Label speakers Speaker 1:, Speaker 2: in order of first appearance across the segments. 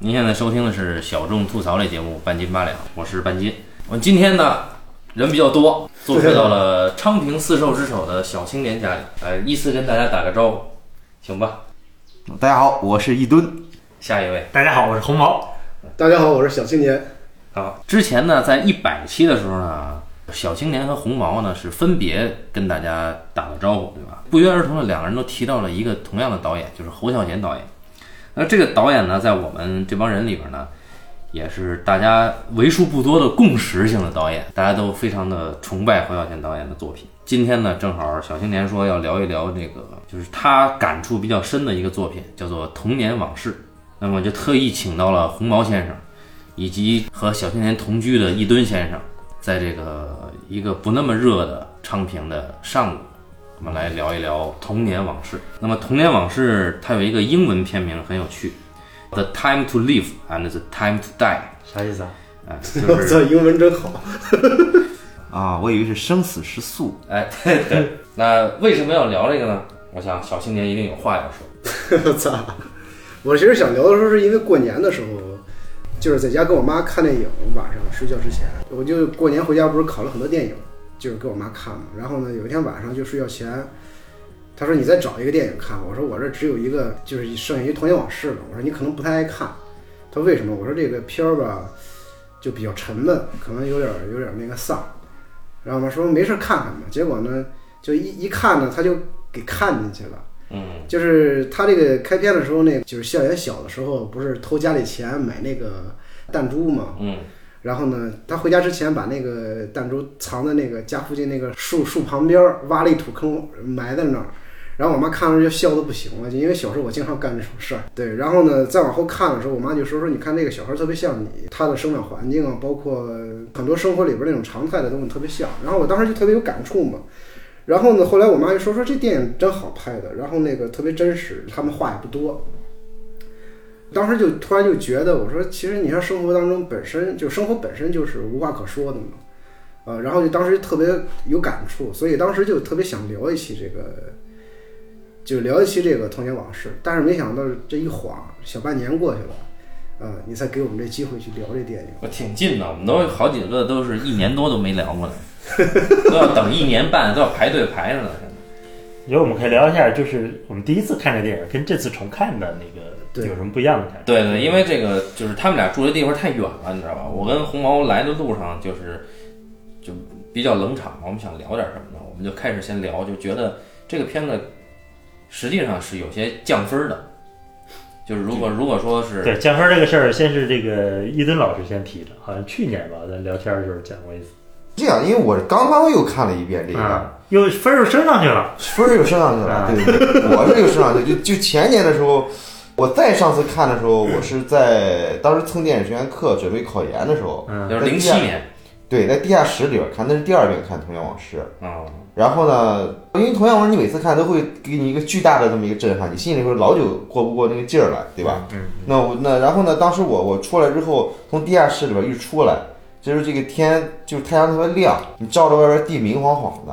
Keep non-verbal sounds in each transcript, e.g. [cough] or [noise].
Speaker 1: 您现在收听的是小众吐槽类节目《半斤八两》，我是半斤。我们今天呢人比较多，做客到了昌平四兽之首的小青年家里，呃，依次跟大家打个招呼，行吧？
Speaker 2: 大家好，我是一吨。
Speaker 1: 下一位，
Speaker 3: 大家好，我是红毛。
Speaker 4: 大家好，我是小青年。
Speaker 1: 好，之前呢，在一百期的时候呢，小青年和红毛呢是分别跟大家打了招呼，对吧？不约而同的两个人都提到了一个同样的导演，就是侯孝贤导演。那这个导演呢，在我们这帮人里边呢，也是大家为数不多的共识性的导演，大家都非常的崇拜侯孝贤导演的作品。今天呢，正好小青年说要聊一聊这个，就是他感触比较深的一个作品，叫做《童年往事》。那么就特意请到了红毛先生，以及和小青年同居的一吨先生，在这个一个不那么热的昌平的上午。我们来聊一聊《童年往事》。那么，《童年往事》它有一个英文片名很有趣，《The Time to Live and the Time to Die》。
Speaker 3: 啥意思啊？
Speaker 1: 哎，[laughs] 就是
Speaker 4: 我操，英文真好。[laughs]
Speaker 2: 啊，我以为是生死时速。
Speaker 1: 哎，对对。那为什么要聊这个呢？我想小青年一定有话要说。[laughs]
Speaker 4: 我操！我其实想聊的时候，是因为过年的时候，就是在家跟我妈看电影，晚上睡觉之前，我就过年回家不是考了很多电影，就是给我妈看嘛。然后呢，有一天晚上就睡觉前，她说你再找一个电影看。我说我这只有一个，就是剩下一《童年往事》了。我说你可能不太爱看。她说为什么？我说这个片儿吧，就比较沉闷，可能有点有点那个丧。然后我妈说没事儿看看吧。结果呢，就一 [laughs] 一看呢，她就给看进去了。
Speaker 1: 嗯，
Speaker 4: 就是他这个开篇的时候，那个就是校园小的时候，不是偷家里钱买那个弹珠嘛？
Speaker 1: 嗯，
Speaker 4: 然后呢，他回家之前把那个弹珠藏在那个家附近那个树树旁边，挖了一土坑埋在那儿。然后我妈看着就笑得不行了，就因为小时候我经常干这种事儿。对，然后呢，再往后看的时候，我妈就说说，你看那个小孩特别像你，他的生长环境啊，包括很多生活里边那种常态的东西特别像。然后我当时就特别有感触嘛。然后呢，后来我妈就说说这电影真好拍的，然后那个特别真实，他们话也不多。当时就突然就觉得，我说其实你看生活当中本身就生活本身就是无话可说的嘛，呃，然后就当时特别有感触，所以当时就特别想聊一期这个，就聊一期这个童年往事。但是没想到这一晃小半年过去了，呃，你才给我们这机会去聊这电影。
Speaker 1: 我挺近的，我们都好几个都是一年多都没聊过了，[laughs] 都要等一年半，都要排队排着呢。现在
Speaker 3: 以后我们可以聊一下，就是我们第一次看这电影跟这次重看的那个
Speaker 4: 对
Speaker 3: 有什么不一样的感觉？
Speaker 1: 对对，因为这个就是他们俩住的地方太远了，你知道吧？我跟红毛来的路上就是就比较冷场嘛，我们想聊点什么呢？我们就开始先聊，就觉得这个片子实际上是有些降分的。就是如果如果说是
Speaker 3: 对降分这个事儿，先是这个伊敦老师先提的，好像去年吧，咱聊天的时候讲过一次
Speaker 2: 这样，因为我刚刚又看了一遍这个，
Speaker 3: 啊，又分儿又升上去了。
Speaker 2: 分儿又升上去了。
Speaker 3: 啊
Speaker 2: 对对对，我是又升上去。就就前年的时候，我再上次看的时候，我是在当时蹭电影学院课准备考研的时候，
Speaker 3: 嗯
Speaker 1: 就是零七年
Speaker 2: 对，在地下室里边看，那是第二遍看《童年往事》。
Speaker 1: 啊，
Speaker 2: 然后呢，因为《童年往事》你每次看都会给你一个巨大的这么一个震撼，你心里会老久过不过那个劲儿来，对吧？
Speaker 3: 嗯，
Speaker 2: 那我那然后呢？当时我我出来之后，从地下室里边一出来，就是这个天就是太阳特别亮，你照着外边地明晃晃的，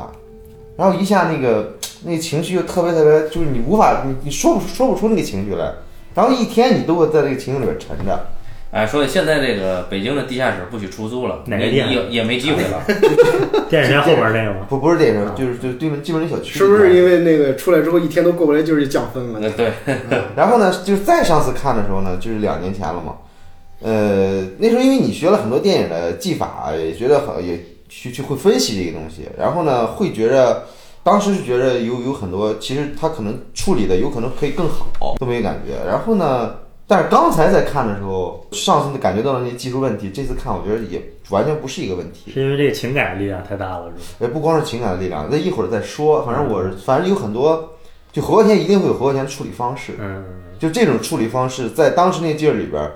Speaker 2: 然后一下那个那个情绪就特别特别，就是你无法你你说不说不出那个情绪来，然后一天你都会在这个情绪里边沉着。
Speaker 1: 哎，所以现在这个北京的地下室不许出租了，也
Speaker 3: 哪个店
Speaker 1: 也也没机会了。[laughs]
Speaker 3: 电影院后边那个吗？
Speaker 2: 不不是电影院，就是就是对门对门那小区，
Speaker 4: 是不是因为那个出来之后一天都过不来，就是降分了？
Speaker 1: 嗯，对，[laughs]
Speaker 2: 然后呢，就是再上次看的时候呢，就是两年前了嘛。呃，那时候因为你学了很多电影的技法，也觉得很也去去会分析这个东西，然后呢，会觉着当时是觉得有有很多，其实他可能处理的有可能可以更好，这么一个感觉。然后呢，但是刚才在看的时候，上次感觉到了那些技术问题，这次看我觉得也完全不是一个问题。
Speaker 3: 是因为这个情感力量太大了，是吧？
Speaker 2: 也不光是情感的力量，那一会儿再说。反正我是，反正有很多，就侯孝贤一定会有侯孝贤的处理方式。
Speaker 3: 嗯，
Speaker 2: 就这种处理方式，在当时那劲儿里边儿，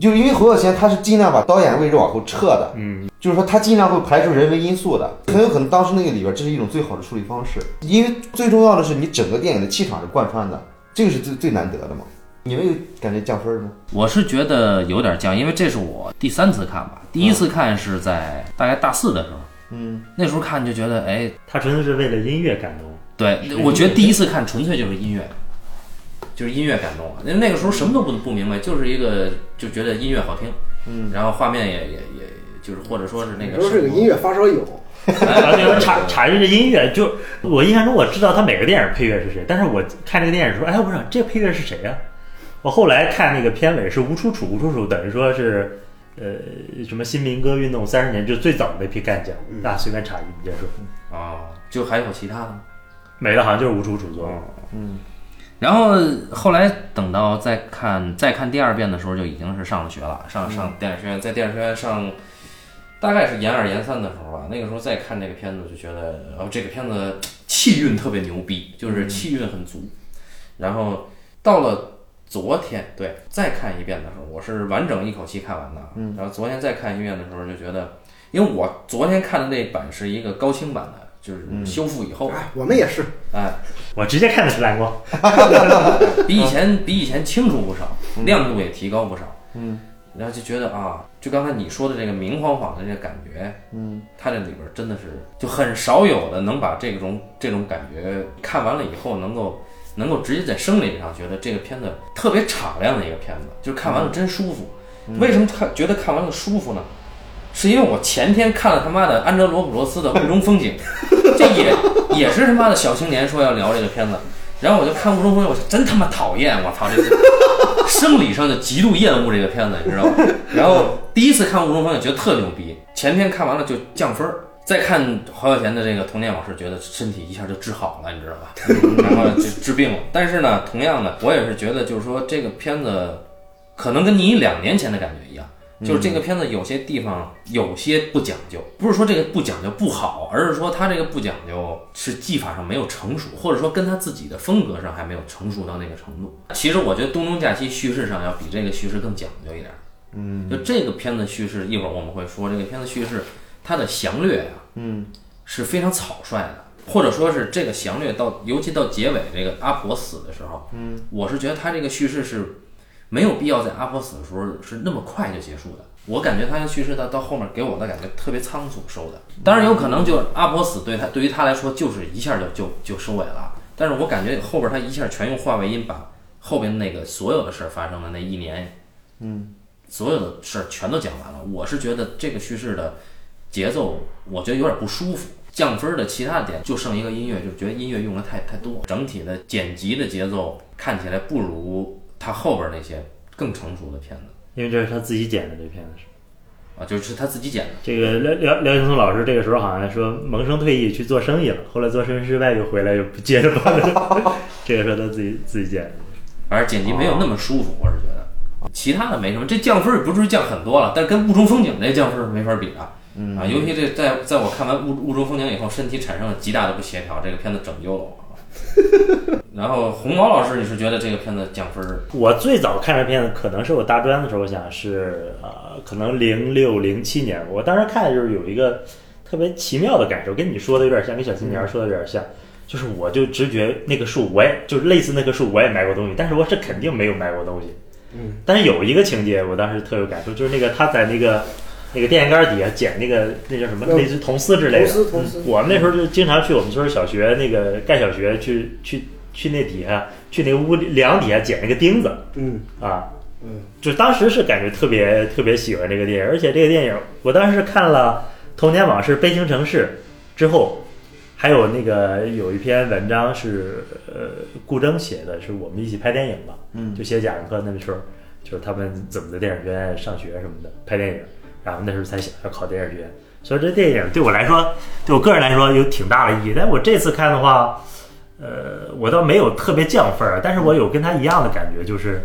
Speaker 2: 就因为侯孝贤他是尽量把导演位置往后撤的，
Speaker 3: 嗯，
Speaker 2: 就是说他尽量会排除人为因素的，很有可能当时那个里边这是一种最好的处理方式，因为最重要的是你整个电影的气场是贯穿的，这个是最最难得的嘛。你们有感觉降分儿吗？
Speaker 1: 我是觉得有点降，因为这是我第三次看吧，第一次看是在大概大四的时候，
Speaker 2: 嗯，
Speaker 1: 那时候看就觉得，哎，
Speaker 3: 他纯粹是为了音乐感动。
Speaker 1: 对，我觉得第一次看纯粹就是音乐，就是音乐感动了。因为那个时候什么都不不明白，就是一个就觉得音乐好听，嗯，然后画面也也也就是或者说是那个
Speaker 4: 都是个音乐发烧友，
Speaker 3: 然后那个查查这个音乐，就我印象中我知道他每个电影配乐是谁，但是我看这个电影的时候，哎，我不知道这配乐是谁呀、我后来看那个片尾是吴楚楚，吴楚楚等于说是呃什么新民歌运动三十年，就最早的那批干将，大家随便查一，你接着说。
Speaker 1: 啊，就还有其他的吗？
Speaker 3: 没了，好像就是吴楚楚做的。
Speaker 1: 然后后来等到再看再看第二遍的时候，就已经是上了学了，上上电影学院，在电影学院上，大概是研二研三的时候吧。那个时候再看这个片子，就觉得哦，这个片子气韵特别牛逼，就是气韵很足。然后到了昨天，对，再看一遍的时候，我是完整一口气看完的。嗯，然后昨天再看一遍的时候，就觉得，因为我昨天看的那版是一个高清版的，就是修复以后，
Speaker 4: 哎，我们也是，
Speaker 1: 哎，
Speaker 3: 我直接看的是蓝光，[laughs]
Speaker 1: 比以前比以前清楚不少，亮度也提高不少。嗯，然后就觉得啊，就刚才你说的这个明晃晃的这个感觉，嗯，它这里边真的是就很少有的能把这种这种感觉看完了以后能够能够直接在生理上觉得这个片子特别敞亮的一个片子，就是看完了真舒服。为什么看觉得看完了舒服呢？是因为我前天看了他妈的安哲罗普罗斯的《雾中风景》，[laughs] 这也也是他妈的小青年说要聊这个片子，然后我就看《雾中风景》，我真他妈讨厌，我操，这是 [laughs] 生理上就极度厌恶这个片子，你知道吗？然后第一次看《雾中风景》觉得特牛逼，前天看完了就降分儿，再看侯孝贤的这个童年往事，觉得身体一下就治好了，你知道吧？[laughs] 然后就治病了。但是呢，同样的，我也是觉得就是说这个片子可能跟你两年前的感觉一样。就是这个片子有些地方有些不讲究，不是说这个不讲究不好，而是说他这个不讲究是技法上没有成熟，或者说跟他自己的风格上还没有成熟到那个程度。其实我觉得《东东假期》叙事上要比这个叙事更讲究一点。嗯，就这个片子叙事，一会儿我们会说这个片子叙事，它的详略呀、嗯，是非常草率的，或者说是这个详略到，尤其到结尾这个阿婆死的时候，嗯，我是觉得他这个叙事是没有必要在阿婆死的时候是那么快就结束的。我感觉他的叙事到到后面给我的感觉特别仓促收的，当然有可能就阿婆死对他对于他来说就是一下就就就收尾了，但是我感觉后边他一下全用话外音把后边那个所有的事儿发生的那一年，嗯，所有的事儿全都讲完了。我是觉得这个叙事的节奏，我觉得有点不舒服。降分的其他点就剩一个音乐，就觉得音乐用的太太多，整体的剪辑的节奏看起来不如他后边那些更成熟的片子
Speaker 3: 因为这是他自己剪的这片子是。
Speaker 1: 啊，就是他自己剪的。
Speaker 3: 这个廖廖廖青松老师这个时候好像说萌生退役去做生意了，后来做生意失败又回来又不接着拍了。这个时候他自己自己剪的。
Speaker 1: 反正剪辑没有那么舒服，我是觉得。其他的没什么，这降分儿也不至于降很多了，但跟雾中风景那降分儿没法比啊。啊，尤其这在在我看完雾雾中风景以后，身体产生了极大的不协调，这个片子拯救了我。[laughs] 然后红毛老师，你是觉得这个片子降分儿？
Speaker 3: 我最早看这片子，可能是我大专的时候，我想是呃，可能零六零七年，我当时看就是有一个特别奇妙的感受，跟你说的有点像，跟小青年说的有点像，就是我就直觉那个树，我也就是类似那棵树，我也埋过东西，但是我是肯定没有埋过东西。
Speaker 4: 嗯，
Speaker 3: 但是有一个情节，我当时特有感受，就是那个他在那个那个电线杆底下捡那个那叫什么，
Speaker 4: 嗯
Speaker 3: 类似铜丝之类
Speaker 4: 投
Speaker 3: 的。
Speaker 4: 资投资，
Speaker 3: 我们那时候就经常去我们村小学那个盖小学去去去那底下去那个屋梁底下捡那个钉子
Speaker 4: 嗯
Speaker 3: 啊，
Speaker 4: 嗯，
Speaker 3: 就当时是感觉特别特别喜欢这个电影，而且这个电影我当时是看了《童年往事悲情城市》之后，还有那个有一篇文章是呃顾铮写的，是我们一起拍电影嘛，
Speaker 2: 嗯
Speaker 3: 就写贾樟柯那时候就是他们怎么在电影学院上学什么的拍电影，然后那时候才想要考电影学院，所以这电影对我来说，对我个人来说有挺大的意义。但我这次看的话，呃，我倒没有特别降分儿，但是我有跟他一样的感觉，就是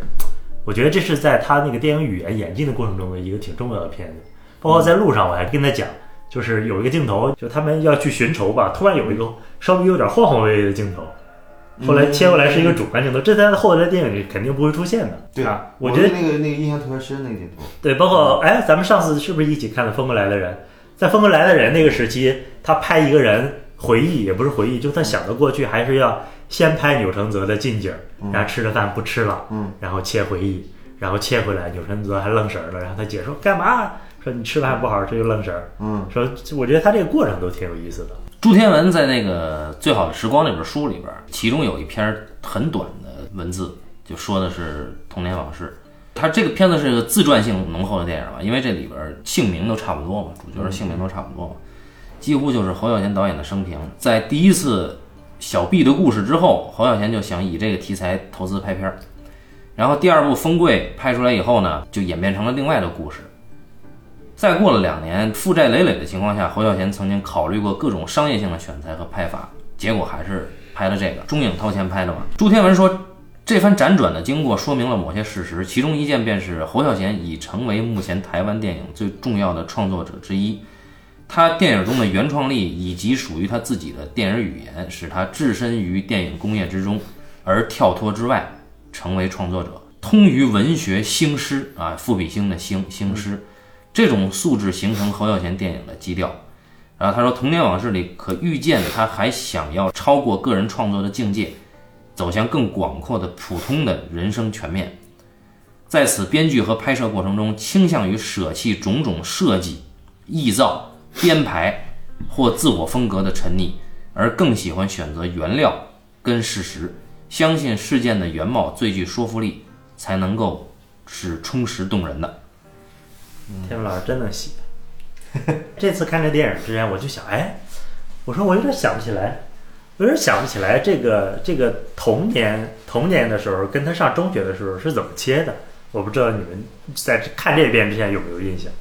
Speaker 3: 我觉得这是在他那个电影语言演进的过程中的一个挺重要的片子。包括在路上，我还跟他讲，就是有一个镜头，就他们要去寻仇吧，突然有一个稍微有点晃晃悠悠的镜头，后来切过来是一个主观镜头，这在后来的电影里肯定不会出现的。
Speaker 2: 对
Speaker 3: 啊，
Speaker 2: 我
Speaker 3: 我觉得
Speaker 2: 对那个那个印象特别深，那个镜头。
Speaker 3: 对，包括哎，咱们上次是不是一起看了《风过来的人》？在《风过来的人》那个时期，他拍一个人回忆，也不是回忆，就他想的过去，还是要先拍钮承泽的近景，然后吃了饭不吃了，
Speaker 2: 嗯，
Speaker 3: 然后切回忆，然后切回来，钮承泽还愣神儿了，然后他姐说干嘛？说你吃饭不好好吃就愣神儿，
Speaker 2: 嗯，
Speaker 3: 说我觉得他这个过程都挺有意思的。
Speaker 1: 朱天文在那个《最好的时光》那本书里边，其中有一篇很短的文字，就说的是童年往事。他这个片子是个自传性浓厚的电影嘛，因为这里边姓名都差不多嘛，主角的姓名都差不多嘛，几乎就是侯孝贤导演的生平。在第一次小 B 的故事之后，侯孝贤就想以这个题材投资拍片儿。然后第二部《风柜》拍出来以后呢，就演变成了另外的故事。再过了两年，负债累累的情况下，侯孝贤曾经考虑过各种商业性的选材和拍法，结果还是拍了这个。中影掏钱拍的嘛。朱天文说，这番辗转的经过说明了某些事实，其中一件便是侯孝贤已成为目前台湾电影最重要的创作者之一。他电影中的原创力以及属于他自己的电影语言，使他置身于电影工业之中，而跳脱之外，成为创作者。通于文学兴师啊，赋比兴的兴兴师。这种素质形成侯孝贤电影的基调。然后他说，《童年往事》里可预见他还想要超过个人创作的境界，走向更广阔的普通的人生全面。在此编剧和拍摄过程中，倾向于舍弃种种设计、臆造、编排或自我风格的沉溺，而更喜欢选择原料跟事实，相信事件的原貌最具说服力，才能够是充实动人的。
Speaker 3: 天文老师真能写。这次看这电影之前，我就想，哎，我说我有点想不起来，我有点想不起来这个这个童年童年的时候跟他上中学的时候是怎么切的。我不知道你们在看这遍之前有没有印象？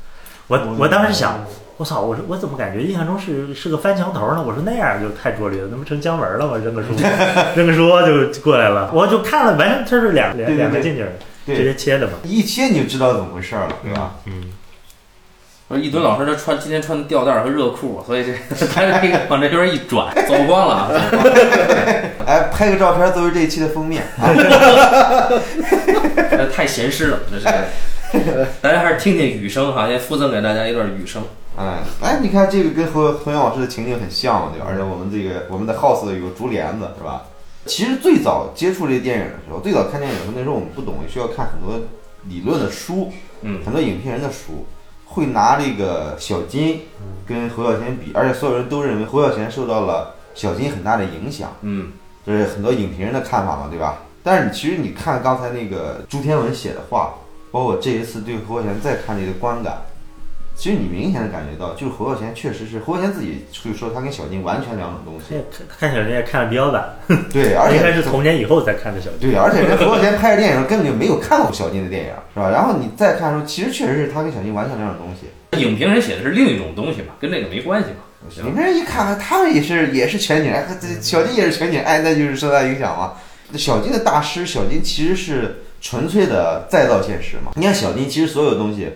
Speaker 3: 我我当时想，我操，我说我怎么感觉印象中是是个翻墙头呢？我说那样就太拙劣了，那不成姜文了吗？扔个书，[laughs] 扔个书就过来了。我就看了，完全它是两两两个近景直接切的嘛。
Speaker 2: 一切你就知道怎么回事了，对吧？
Speaker 3: 嗯。
Speaker 1: 说一吨老师他穿今天穿的吊带和热裤，所以这 [laughs] 他这个往这边一转，[laughs] 走光了啊！[laughs]
Speaker 2: 哎，拍个照片作为这一期的封面，
Speaker 1: 太闲适了，这是。大家还是听听雨声哈，先附赠给大家一段雨声。
Speaker 2: 哎，哎，你看这个跟《何何阳老师》的情景很像嘛，对吧？而且我们这个我们的 house 有竹帘子，是吧？其实最早接触这电影的时候，最早看电影的时候，那时候我们不懂，需要看很多理论的书，
Speaker 1: 嗯，
Speaker 2: 很多影评人的书。会拿这个小金跟侯孝贤比，而且所有人都认为侯孝贤受到了小金很大的影响。
Speaker 1: 嗯，
Speaker 2: 这是很多影评人的看法嘛，对吧？但是你其实你看刚才那个朱天文写的话，包括这一次对侯孝贤再看这个观感，其实你明显的感觉到，就是侯孝贤确实是侯孝贤自己会说他跟小金完全两种东西。[laughs]
Speaker 3: 看看小金也看的比较晚，[laughs]
Speaker 2: 对，而且 [laughs]
Speaker 3: 应该是童年以后才看的小金。
Speaker 2: 对，而且人侯孝贤拍的电影根本就没有看过小金的电影，是吧？然后你再看的时候，其实确实是他跟小金完全两种东西。
Speaker 1: 影评人写的是另一种东西嘛，跟那个没关系嘛。
Speaker 2: 影评人一看，他们也是也是全景，哎，这小金也是全景，哎，那就是受他影响嘛。小金的大师，小金其实是纯粹的再造现实嘛。你看小金，其实所有东西，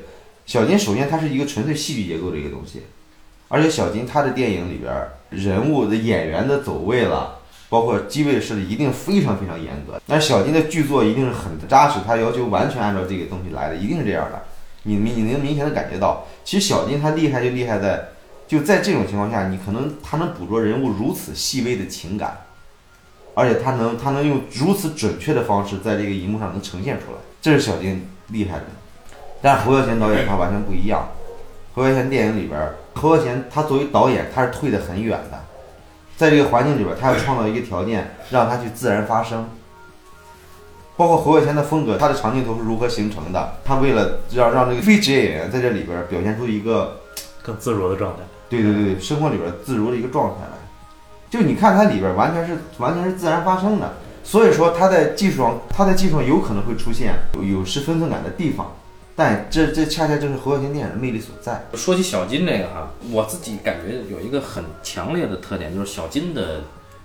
Speaker 2: 小金首先它是一个纯粹戏剧结构的一个东西，而且小金他的电影里边人物的演员的走位了，包括机位设的一定非常非常严格。但是小金的剧作一定是很扎实，他要求完全按照这个东西来的，一定是这样的。你你能明显的感觉到，其实小金他厉害就厉害在，就在这种情况下，你可能他能捕捉人物如此细微的情感，而且他能他能用如此准确的方式在这个荧幕上能呈现出来，这是小金厉害的。但是侯孝贤导演他完全不一样，侯孝贤电影里边，侯孝贤他作为导演他是退得很远的，在这个环境里边，他要创造一个条件让他去自然发生。包括侯孝贤的风格，他的长镜头是如何形成的？他为了让让这个非职业演员在这里边表现出一个
Speaker 3: 更自如的状态，
Speaker 2: 对对对，生活里边自如的一个状态来。就你看它里边完全是完全是自然发生的，所以说他在技术上，他在技术上有可能会出现有有失分寸感的地方，但这这恰恰就是侯孝贤电影的魅力所在。
Speaker 1: 说起小金这个哈，我自己感觉有一个很强烈的特点，就是小金的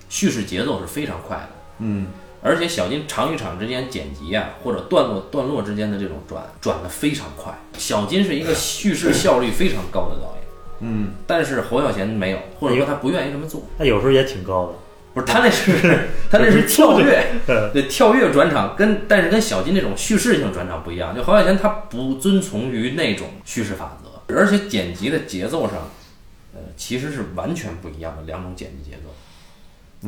Speaker 1: 叙事节奏是非常快的。
Speaker 2: 嗯。
Speaker 1: 而且小金场与场之间剪辑啊，或者段落段落之间的这种转转的非常快。小金是一个叙事效率非常高的导演，
Speaker 2: 嗯，
Speaker 1: 但是侯孝贤没有，或者说他不愿意这么做。
Speaker 3: 他有时候也挺高的，
Speaker 1: 不是他那是 [laughs] 他那是跳跃，对跳跃转场，跟但是跟小金那种叙事性转场不一样。就侯孝贤他不遵从于那种叙事法则，而且剪辑的节奏上，呃，其实是完全不一样的两种剪辑节奏。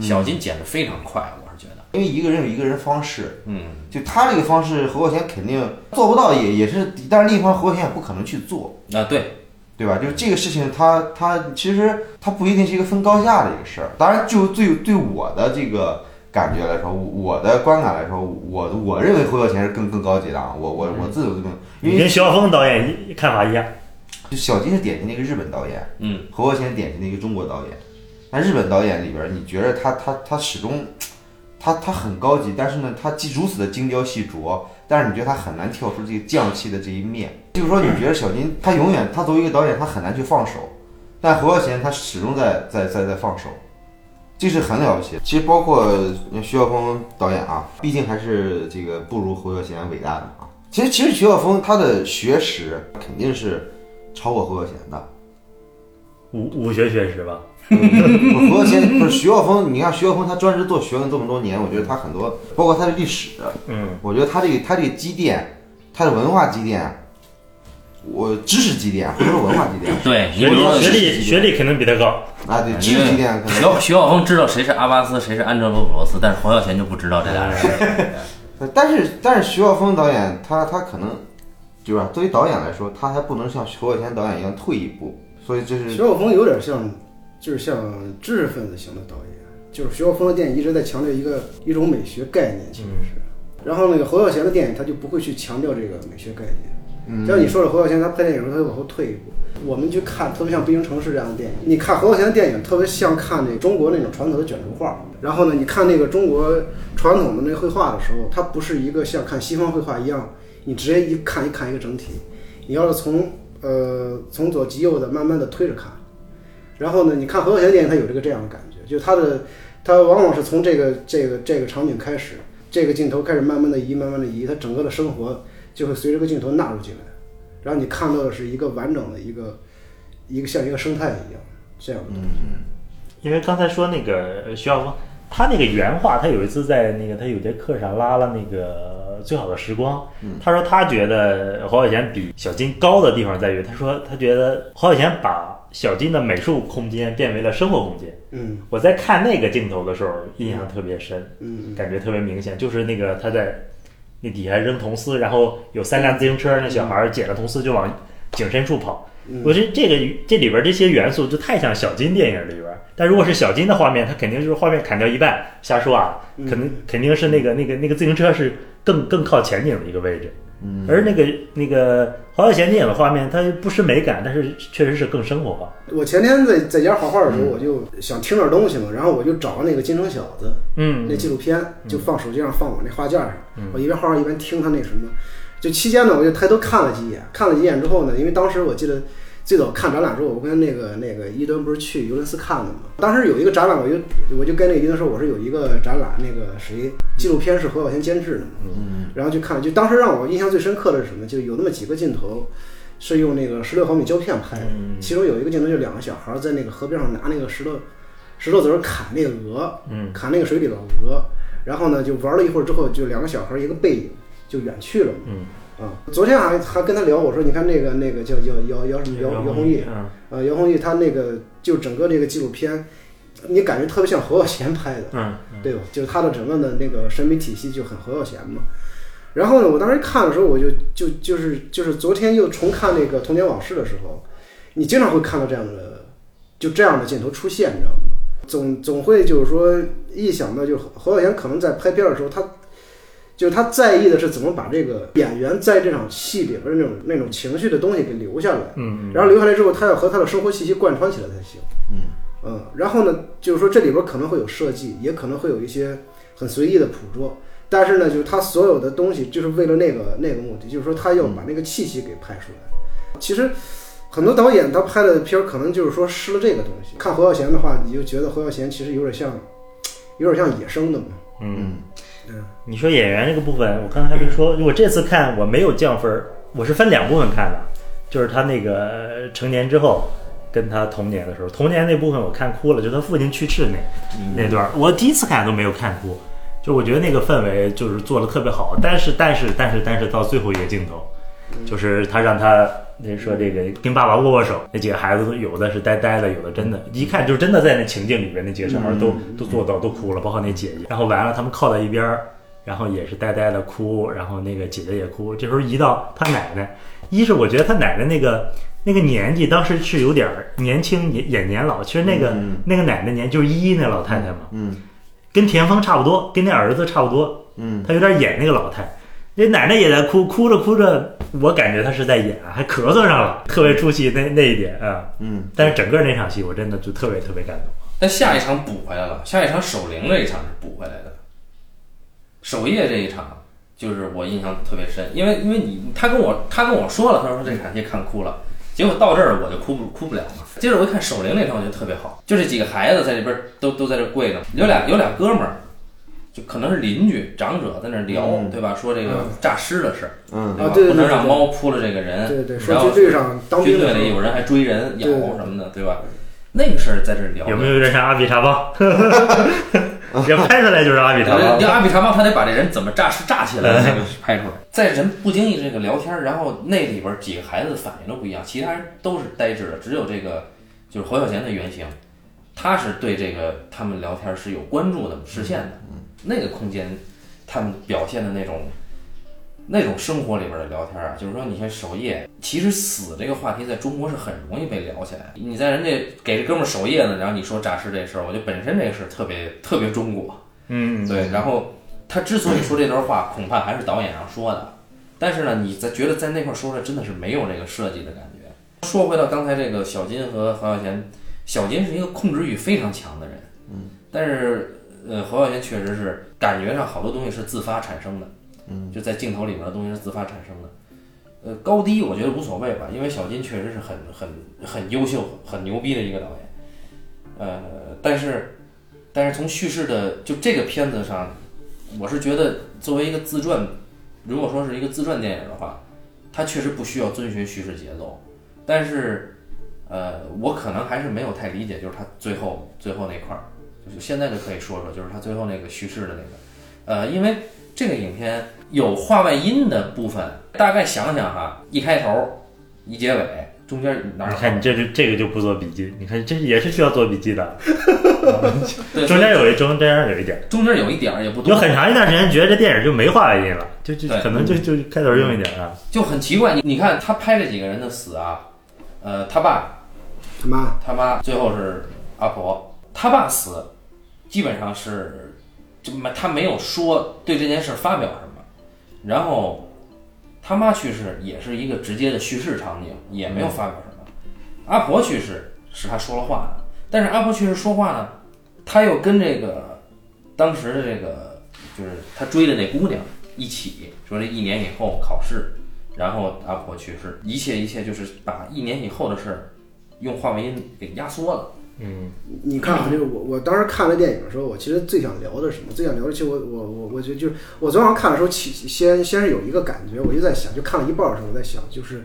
Speaker 1: 小金剪的非常快，我是觉得。
Speaker 2: 因为一个人有一个人方式，
Speaker 1: 嗯，
Speaker 2: 就他这个方式，侯孝贤肯定做不到，也也是，但是另一方侯孝贤也不可能去做
Speaker 1: 啊，对，
Speaker 2: 对吧？就是这个事情，他他其实他不一定是一个分高下的一个事儿。当然，就对对我的这个感觉来说，我的观感来说，我我认为侯孝贤是更更高级的啊，我我我自己有这么，因为
Speaker 3: 你跟徐晓峰导演一看法一样。
Speaker 2: 就小金是典型的一个日本导演，
Speaker 1: 嗯，
Speaker 2: 侯孝贤典型的一个中国导演。那日本导演里边，你觉得他他他始终，他他很高级，但是呢，他既如此的精雕细琢，但是你觉得他很难跳出这个匠气的这一面。就是说，你觉得小金他永远他作为一个导演，他很难去放手，但侯孝贤他始终在在在在放手，这是很了不起。其实包括徐晓峰导演啊，毕竟还是这个不如侯孝贤伟大的啊。其实其实徐晓峰他的学识肯定是超过侯孝贤的。
Speaker 3: 武武学学识吧，
Speaker 2: 嗯侯孝贤不是徐晓峰，你看徐晓峰他专职做学问这么多年，我觉得他很多，包括他的历史，
Speaker 3: 嗯，
Speaker 2: 我觉得他这个他这个积淀，他的文化积淀，我知识积淀，不是文化积淀
Speaker 1: 对，你
Speaker 3: 学历学历肯定比他高。
Speaker 2: 啊，对，知识积淀可
Speaker 1: 徐
Speaker 2: 能。
Speaker 1: 徐晓峰知道谁是阿巴斯，谁是安哲罗普罗斯，但是侯孝贤就不知道这俩人。
Speaker 2: 但是但是徐晓峰导演他他可能，对吧？作为导演来说，他还不能像侯孝贤导演一样退一步，所以这是
Speaker 4: 徐晓峰有点像，就是像知识分子型的导演，就是徐浩峰的电影一直在强调一个一种美学概念，其实是。然后那个侯孝贤的电影，他就不会去强调这个美学概念。
Speaker 2: 嗯
Speaker 4: 像你说的侯孝贤，他拍电影的时候，他就往后退一步。我们去看，特别像《北京城市》这样的电影，你看侯孝贤的电影，特别像看那中国那种传统的卷轴画。然后呢，你看那个中国传统的那绘画的时候，它不是一个像看西方绘画一样，你直接一看一看一个整体。你要是从呃从左及右的慢慢的推着看，然后呢，你看侯孝贤电影，他有这个这样的感觉，就他的他往往是从这个这个这个场景开始，这个镜头开始慢慢的移，慢慢的移，他整个的生活就会随这个镜头纳入进来，然后你看到的是一个完整的一个一个像一个生态一样这样的东西。
Speaker 3: 因为刚才说那个徐晓峰，他那个原话，他有一次在那个他有节课上拉了那个最好的时光，他说他觉得侯孝贤比小金高的地方在于，他说他觉得侯孝贤把小金的美术空间变为了生活空间。
Speaker 4: 嗯。
Speaker 3: 我在看那个镜头的时候，印象特别深，
Speaker 4: 嗯。
Speaker 3: 感觉特别明显，就是那个他在那底下扔铜丝，然后有三辆自行车，那小孩儿捡了铜丝就往井深处跑。
Speaker 4: 嗯。
Speaker 3: 我觉得这个这里边这些元素就太像小金电影里边儿，但如果是小金的画面，它肯定就是画面砍掉一半，瞎说啊，
Speaker 4: 嗯。
Speaker 3: 可能肯定是那个那个那个自行车是更更靠前景的一个位置，
Speaker 2: 嗯
Speaker 3: 而那个那个黄晓贤电影的画面，它不失美感，但是确实是更生活化。
Speaker 4: 我前天在在家画画的时候，我就想听点东西嘛，然后我就找那个《京城小子》
Speaker 3: 嗯
Speaker 4: 那纪录片，就放手机上放我那画架上，我一边画画一边听他那什么。就期间呢，我就抬头看了几眼，看了几眼之后呢，因为当时我记得最早看展览的时候，我跟那个那个伊敦不是去尤伦斯看的嘛。当时有一个展览，我就我就跟那个伊敦说，我说有一个展览，那个谁纪录片是何小贤监制的嘛，
Speaker 2: 嗯
Speaker 4: 然后就看，就当时让我印象最深刻的是什么？就有那么几个镜头。是用那个十六毫米胶片拍的，
Speaker 3: 嗯
Speaker 4: 其中有一个镜头，就两个小孩在那个河边上拿那个石头石头子儿砍那个鹅，
Speaker 3: 嗯
Speaker 4: 砍那个水里的鹅，然后呢就玩了一会儿之后，就两个小孩一个背影就远去了嘛。
Speaker 3: 嗯
Speaker 4: 啊，昨天还还跟他聊，我说你看那个那个叫叫姚姚什么姚姚宏毅，
Speaker 3: 嗯
Speaker 4: 呃姚宏毅他那个就整个这个纪录片，你感觉特别像侯孝贤拍的，
Speaker 3: 嗯
Speaker 4: 对吧？就是他的整个的那个审美体系就很侯孝贤嘛。然后呢，我当时看的时候，我就就就是就是昨天又重看那个《童年往事》的时候，你经常会看到这样的就这样的镜头出现，你知道吗？总总会就是说一想到就侯孝贤可能在拍片的时候，他就是他在意的是怎么把这个演员在这场戏里边的那种那种情绪的东西给留下来，
Speaker 3: 嗯
Speaker 4: 然后留下来之后，他要和他的生活气息贯穿起来才行。
Speaker 2: 嗯
Speaker 4: 嗯，然后呢，就是说这里边可能会有设计，也可能会有一些很随意的捕捉，但是呢，就是他所有的东西就是为了那个那个目的，就是说他要把那个气息给拍出来。其实很多导演他拍的片儿可能就是说失了这个东西。看侯孝贤的话，你就觉得侯孝贤其实有点像，有点像野生的嘛。
Speaker 3: 嗯。
Speaker 2: 嗯
Speaker 3: 你说演员这个部分，我刚才还没说，我这次看我没有降分儿，我是分两部分看的，就是他那个呃成年之后，跟他童年的时候，童年那部分我看哭了，就他父亲去世那那段儿，我第一次看都没有看哭，就我觉得那个氛围就是做的特别好，但是但是但是但是到最后一个镜头，就是他让他那说这个跟爸爸握握手，那几个孩子都有的是呆呆的，有的真的，一看就是真的在那情境里边，那几个小孩都、都做到都哭了，包括那姐姐。然后完了，他们靠在一边儿，然后也是呆呆的哭，然后那个姐姐也哭。这时候移到他奶奶，一是我觉得他奶奶那个那个年纪当时是有点儿年轻演演年老，其实那个、
Speaker 2: 嗯。
Speaker 3: 那个奶奶年就是依依那老太太嘛，
Speaker 2: 嗯。
Speaker 3: 跟田丰差不多，跟那儿子差不多，
Speaker 2: 嗯，
Speaker 3: 他有点演那个老太。那奶奶也在哭，哭着哭着，我感觉她是在演，还咳嗽上了，特别出戏那那一点啊。
Speaker 2: 嗯，
Speaker 3: 但是整个那场戏我真的就特别特别感动。
Speaker 1: 但下一场补回来了，下一场守灵这一场是补回来的。守夜这一场就是我印象特别深，因为因为你他跟我他跟我说了，他说这场戏看哭了，结果到这儿我就哭不哭不了嘛。接着我一看守灵那场，我觉得特别好，就这几个孩子在这边都都在这跪着，有俩有俩哥们儿，就可能是邻居长者在那儿聊，
Speaker 2: 嗯
Speaker 1: 对吧？说这个诈尸的事，
Speaker 2: 嗯
Speaker 1: 对吧？
Speaker 4: 啊对对
Speaker 1: 不能让猫扑了这个人，
Speaker 4: 对对，
Speaker 1: 然后
Speaker 4: 说军队上当
Speaker 1: 军队里有人还追人咬什么的，对吧？那个事儿在这儿聊，
Speaker 3: 有没有点像阿比查邦？[laughs] 也拍出来就是阿比查邦
Speaker 1: 要，。阿比查邦他得把这人怎么诈尸诈起来，那个拍出来。在人不经意这个聊天，然后那里边几个孩子的反应都不一样，其他人都是呆滞的，只有这个就是侯孝贤的原型，他是对这个他们聊天是有关注的、视线的。那个空间，他们表现的那种那种生活里边的聊天啊，就是说，你像守夜，其实死这个话题在中国是很容易被聊起来。你在人家给这哥们儿守夜呢，然后你说诈尸这事儿，我觉得本身这个事儿特别特别中国。
Speaker 3: 嗯，
Speaker 1: 对，然后他之所以说这段话，恐怕还是导演上说的。但是呢，你在觉得在那块儿说的真的是没有这个设计的感觉。说回到刚才这个小金和黄小贤，小金是一个控制欲非常强的人，嗯，但是呃，侯孝贤确实是感觉上好多东西是自发产生的，嗯，就在镜头里面的东西是自发产生的。呃，高低我觉得无所谓吧，因为小金确实是很很很优秀、很牛逼的一个导演。呃，但是但是从叙事的就这个片子上，我是觉得作为一个自传，如果说是一个自传电影的话，它确实不需要遵循叙事节奏。但是，呃，我可能还是没有太理解，就是他最后最后那块儿，就是现在就可以说说，就是他最后那个叙事的那个，呃，因为这个影片有画外音的部分，大概想想哈，一开头，一结尾，中间哪儿
Speaker 3: 你看你这就这个就不做笔记，你看这也是需要做笔记的。[laughs]
Speaker 1: 对
Speaker 3: 中间有一中中间有一点，
Speaker 1: 中间有一点儿也不多，
Speaker 3: 有很长一段时间觉得这电影就没画外音了，就就可能就就开头用一点啊。
Speaker 1: 就很奇怪。你你看他拍这几个人的死啊，呃，他爸、
Speaker 4: 他妈
Speaker 1: 他妈，最后是阿婆。他爸死，基本上是就没他没有说对这件事发表什么，然后他妈去世也是一个直接的叙事场景，也没有发表什么。阿婆去世是他说了话的，但是阿婆去世说话呢，他又跟这个当时的这个就是他追的那姑娘一起说这一年以后考试，然后阿婆去世，一切一切就是把一年以后的事儿用话音给压缩了。
Speaker 3: 嗯，
Speaker 4: 你看啊，就是我我当时看了电影的时候，我其实最想聊的是什么？最想聊的，其实我我我我觉得就是我昨晚上看的时候，其先先是有一个感觉，我就在想，就看了一半的时候，我在想，就是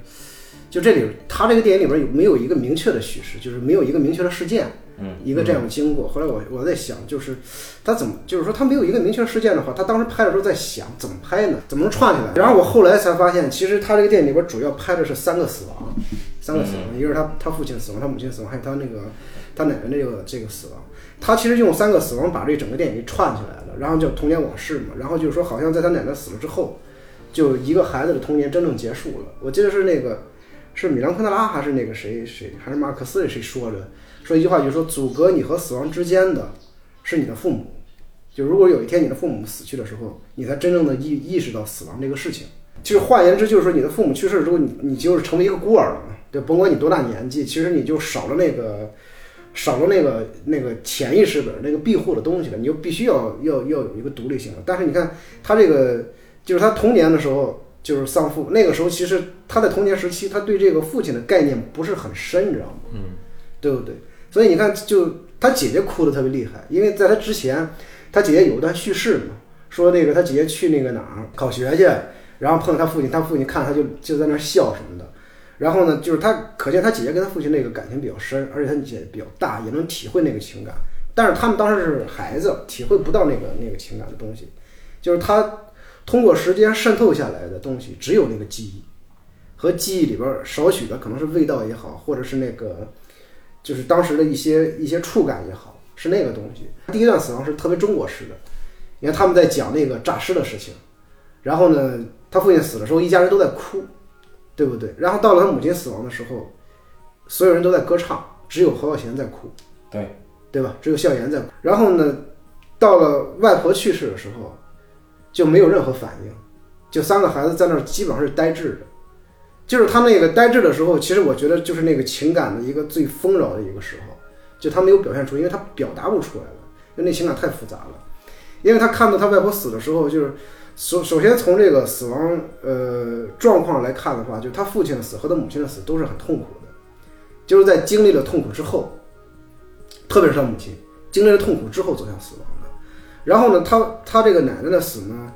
Speaker 4: 就这里他这个电影里边有没有一个明确的叙事，就是没有一个明确的事件，
Speaker 1: 嗯，
Speaker 4: 一个这样的经过。后来我我在想，就是他怎么，就是说他没有一个明确的事件的话，他当时拍的时候在想怎么拍呢？怎么能串起来？然后我后来才发现，其实他这个电影里边主要拍的是三个死亡，三个死亡，一个是他他父亲死亡，他母亲死亡，还有他那个他奶奶这个这个死亡。他其实用三个死亡把这整个电影串起来了，然后叫童年往事嘛，然后就是说好像在他奶奶死了之后，就一个孩子的童年真正结束了。我记得是那个是米兰昆德拉还是那个谁谁还是马克思谁说的，说一句话就是说阻隔你和死亡之间的是你的父母，就如果有一天你的父母死去的时候，你才真正的意意识到死亡这个事情。就是换言之，就是说你的父母去世之后，你你就是成为一个孤儿了嘛，对，甭管你多大年纪，其实你就少了那个少了那个那个潜意识的那个庇护的东西了，你就必须要要要有一个独立性了。但是你看他这个，就是他童年的时候就是丧父，那个时候其实他在童年时期，他对这个父亲的概念不是很深，你知道吗？
Speaker 3: 嗯，
Speaker 4: 对不对？所以你看，就他姐姐哭的特别厉害，因为在他之前，他姐姐有一段叙事嘛，说那个他姐姐去那个哪儿考学去，然后碰到他父亲，他父亲看他就就在那儿笑什么的。然后呢，就是他可见他姐姐跟他父亲那个感情比较深，而且他姐比较大，也能体会那个情感。但是他们当时是孩子，体会不到那个那个情感的东西，就是他通过时间渗透下来的东西，只有那个记忆，和记忆里边少许的可能是味道也好，或者是那个就是当时的一些一些触感也好，是那个东西。第一段死亡是特别中国式的，你看他们在讲那个诈尸的事情，然后呢，他父亲死的时候，一家人都在哭，对不对？然后到了他母亲死亡的时候，所有人都在歌唱，只有侯孝贤在哭，
Speaker 1: 对
Speaker 4: 对吧？只有笑颜在哭。然后呢，到了外婆去世的时候，就没有任何反应，就三个孩子在那儿基本上是呆滞的。就是他那个呆滞的时候，其实我觉得就是那个情感的一个最丰饶的一个时候，就他没有表现出，因为他表达不出来了，就那情感太复杂了。因为他看到他外婆死的时候，就是首首先从这个死亡呃状况来看的话，就是他父亲的死和他母亲的死都是很痛苦的，就是在经历了痛苦之后，特别是他母亲经历了痛苦之后走向死亡的。然后呢，他他这个奶奶的死呢，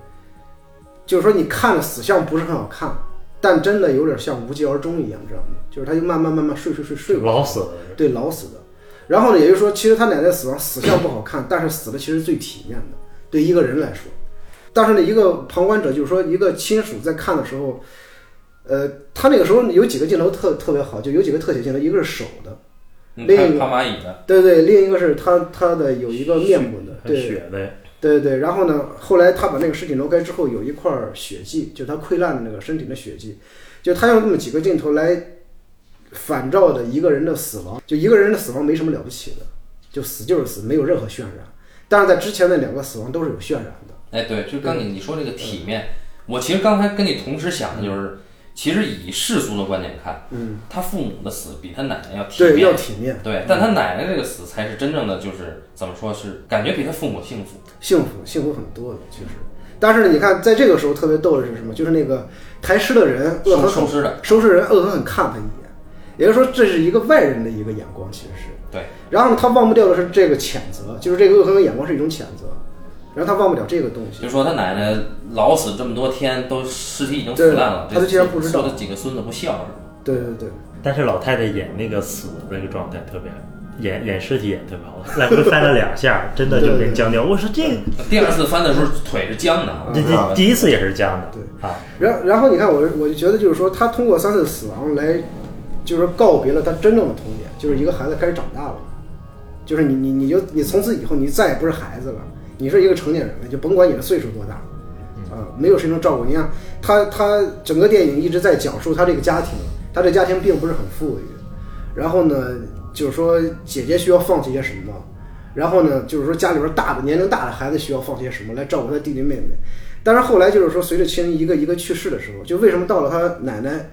Speaker 4: 就是说你看着死相不是很好看，但真的有点像无疾而终一样，知道吗？就是他就慢慢慢慢睡睡睡睡过
Speaker 3: 老死了，
Speaker 4: 对，老死的。然后呢，也就是说，其实他奶奶死亡死相不好看，但是死的其实最体面的，对一个人来说。但是呢，一个旁观者就是说，一个亲属在看的时候，呃，他那个时候有几个镜头特特别好，就有几个特写镜头，一个是手的，
Speaker 1: 嗯
Speaker 4: 另一个
Speaker 1: 看看蚂蚁的，
Speaker 4: 对对，另一个是他他的有一个面部的，对
Speaker 3: 血的，
Speaker 4: 对对，然后呢，后来他把那个尸体挪开之后，有一块血迹，就他溃烂的那个身体的血迹，就他用那么几个镜头来反照的一个人的死亡，就一个人的死亡没什么了不起的，就死就是死，没有任何渲染。但是在之前那两个死亡都是有渲染的，
Speaker 1: 哎，对，就刚你你说这个体面，我其实刚才跟你同时想的就是，其实以世俗的观点看，
Speaker 4: 嗯，
Speaker 1: 他父母的死比他奶奶要体面
Speaker 4: 对，要，体面，
Speaker 1: 对，但他奶奶这个死才是真正的，就是怎么说是感觉比他父母幸福，
Speaker 4: 幸福幸福很多的，其实。但是呢，你看，在这个时候特别逗的是什么？就是那个抬尸的人恶狠狠，
Speaker 1: 收尸的，
Speaker 4: 收尸人恶狠狠看他一眼，也就是说，这是一个外人的一个眼光，其实是。
Speaker 1: 对。
Speaker 4: 然后呢，他忘不掉的是这个谴责，就是这个恶狠狠眼光是一种谴责，然后他忘不了这个东西。
Speaker 1: 就说他奶奶老死这么多天，都尸体已经腐烂了，
Speaker 4: 他就竟然不知道。
Speaker 1: 说他几个孙子不孝顺吗？
Speaker 4: 对对对，
Speaker 3: 但是老太太演那个死的那个状态特别，演演尸体演特别好，来回翻了两下，真的就跟僵掉。我说这个
Speaker 1: 第二次翻的时候腿是僵的，
Speaker 3: 这这第一次也是僵的，
Speaker 4: 对。
Speaker 3: 啊，
Speaker 4: 然然后你看我我就觉得就是说，他通过三次死亡来，就是说告别了他真正的童年，就是一个孩子开始长大了，就是你你你就你从此以后你再也不是孩子了，你是一个成年人了，就甭管你的岁数多大，啊，没有谁能照顾你。你看他他整个电影一直在讲述他这个家庭，他这家庭并不是很富裕，然后呢，就是说姐姐需要放弃些什么，然后呢，就是说家里边大的年龄大的孩子需要放弃些什么来照顾他弟弟妹妹。但是后来就是说，随着亲人一个一个去世的时候，就为什么到了他奶奶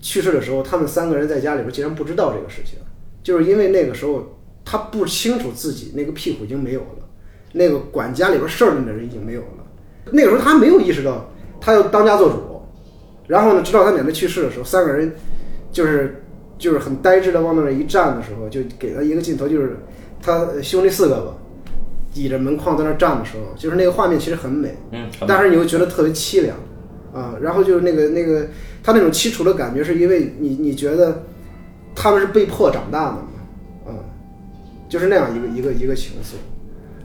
Speaker 4: 去世的时候，他们三个人在家里边竟然不知道这个事情，就是因为那个时候他不清楚自己那个屁股已经没有了，那个管家里边事儿的那人已经没有了。那个时候他没有意识到他要当家做主，然后呢，直到他奶奶去世的时候，三个人就是就是很呆滞的往那儿一站的时候，就给他一个镜头，就是他兄弟四个吧，倚着门框在那儿站的时候，就是那个画面其实很美，
Speaker 1: 嗯，
Speaker 4: 但是你会觉得特别凄凉啊。然后就是那个那个他那种凄楚的感觉，是因为你你觉得他们是被迫长大的嘛，嗯，就是那样一个一个一个情愫。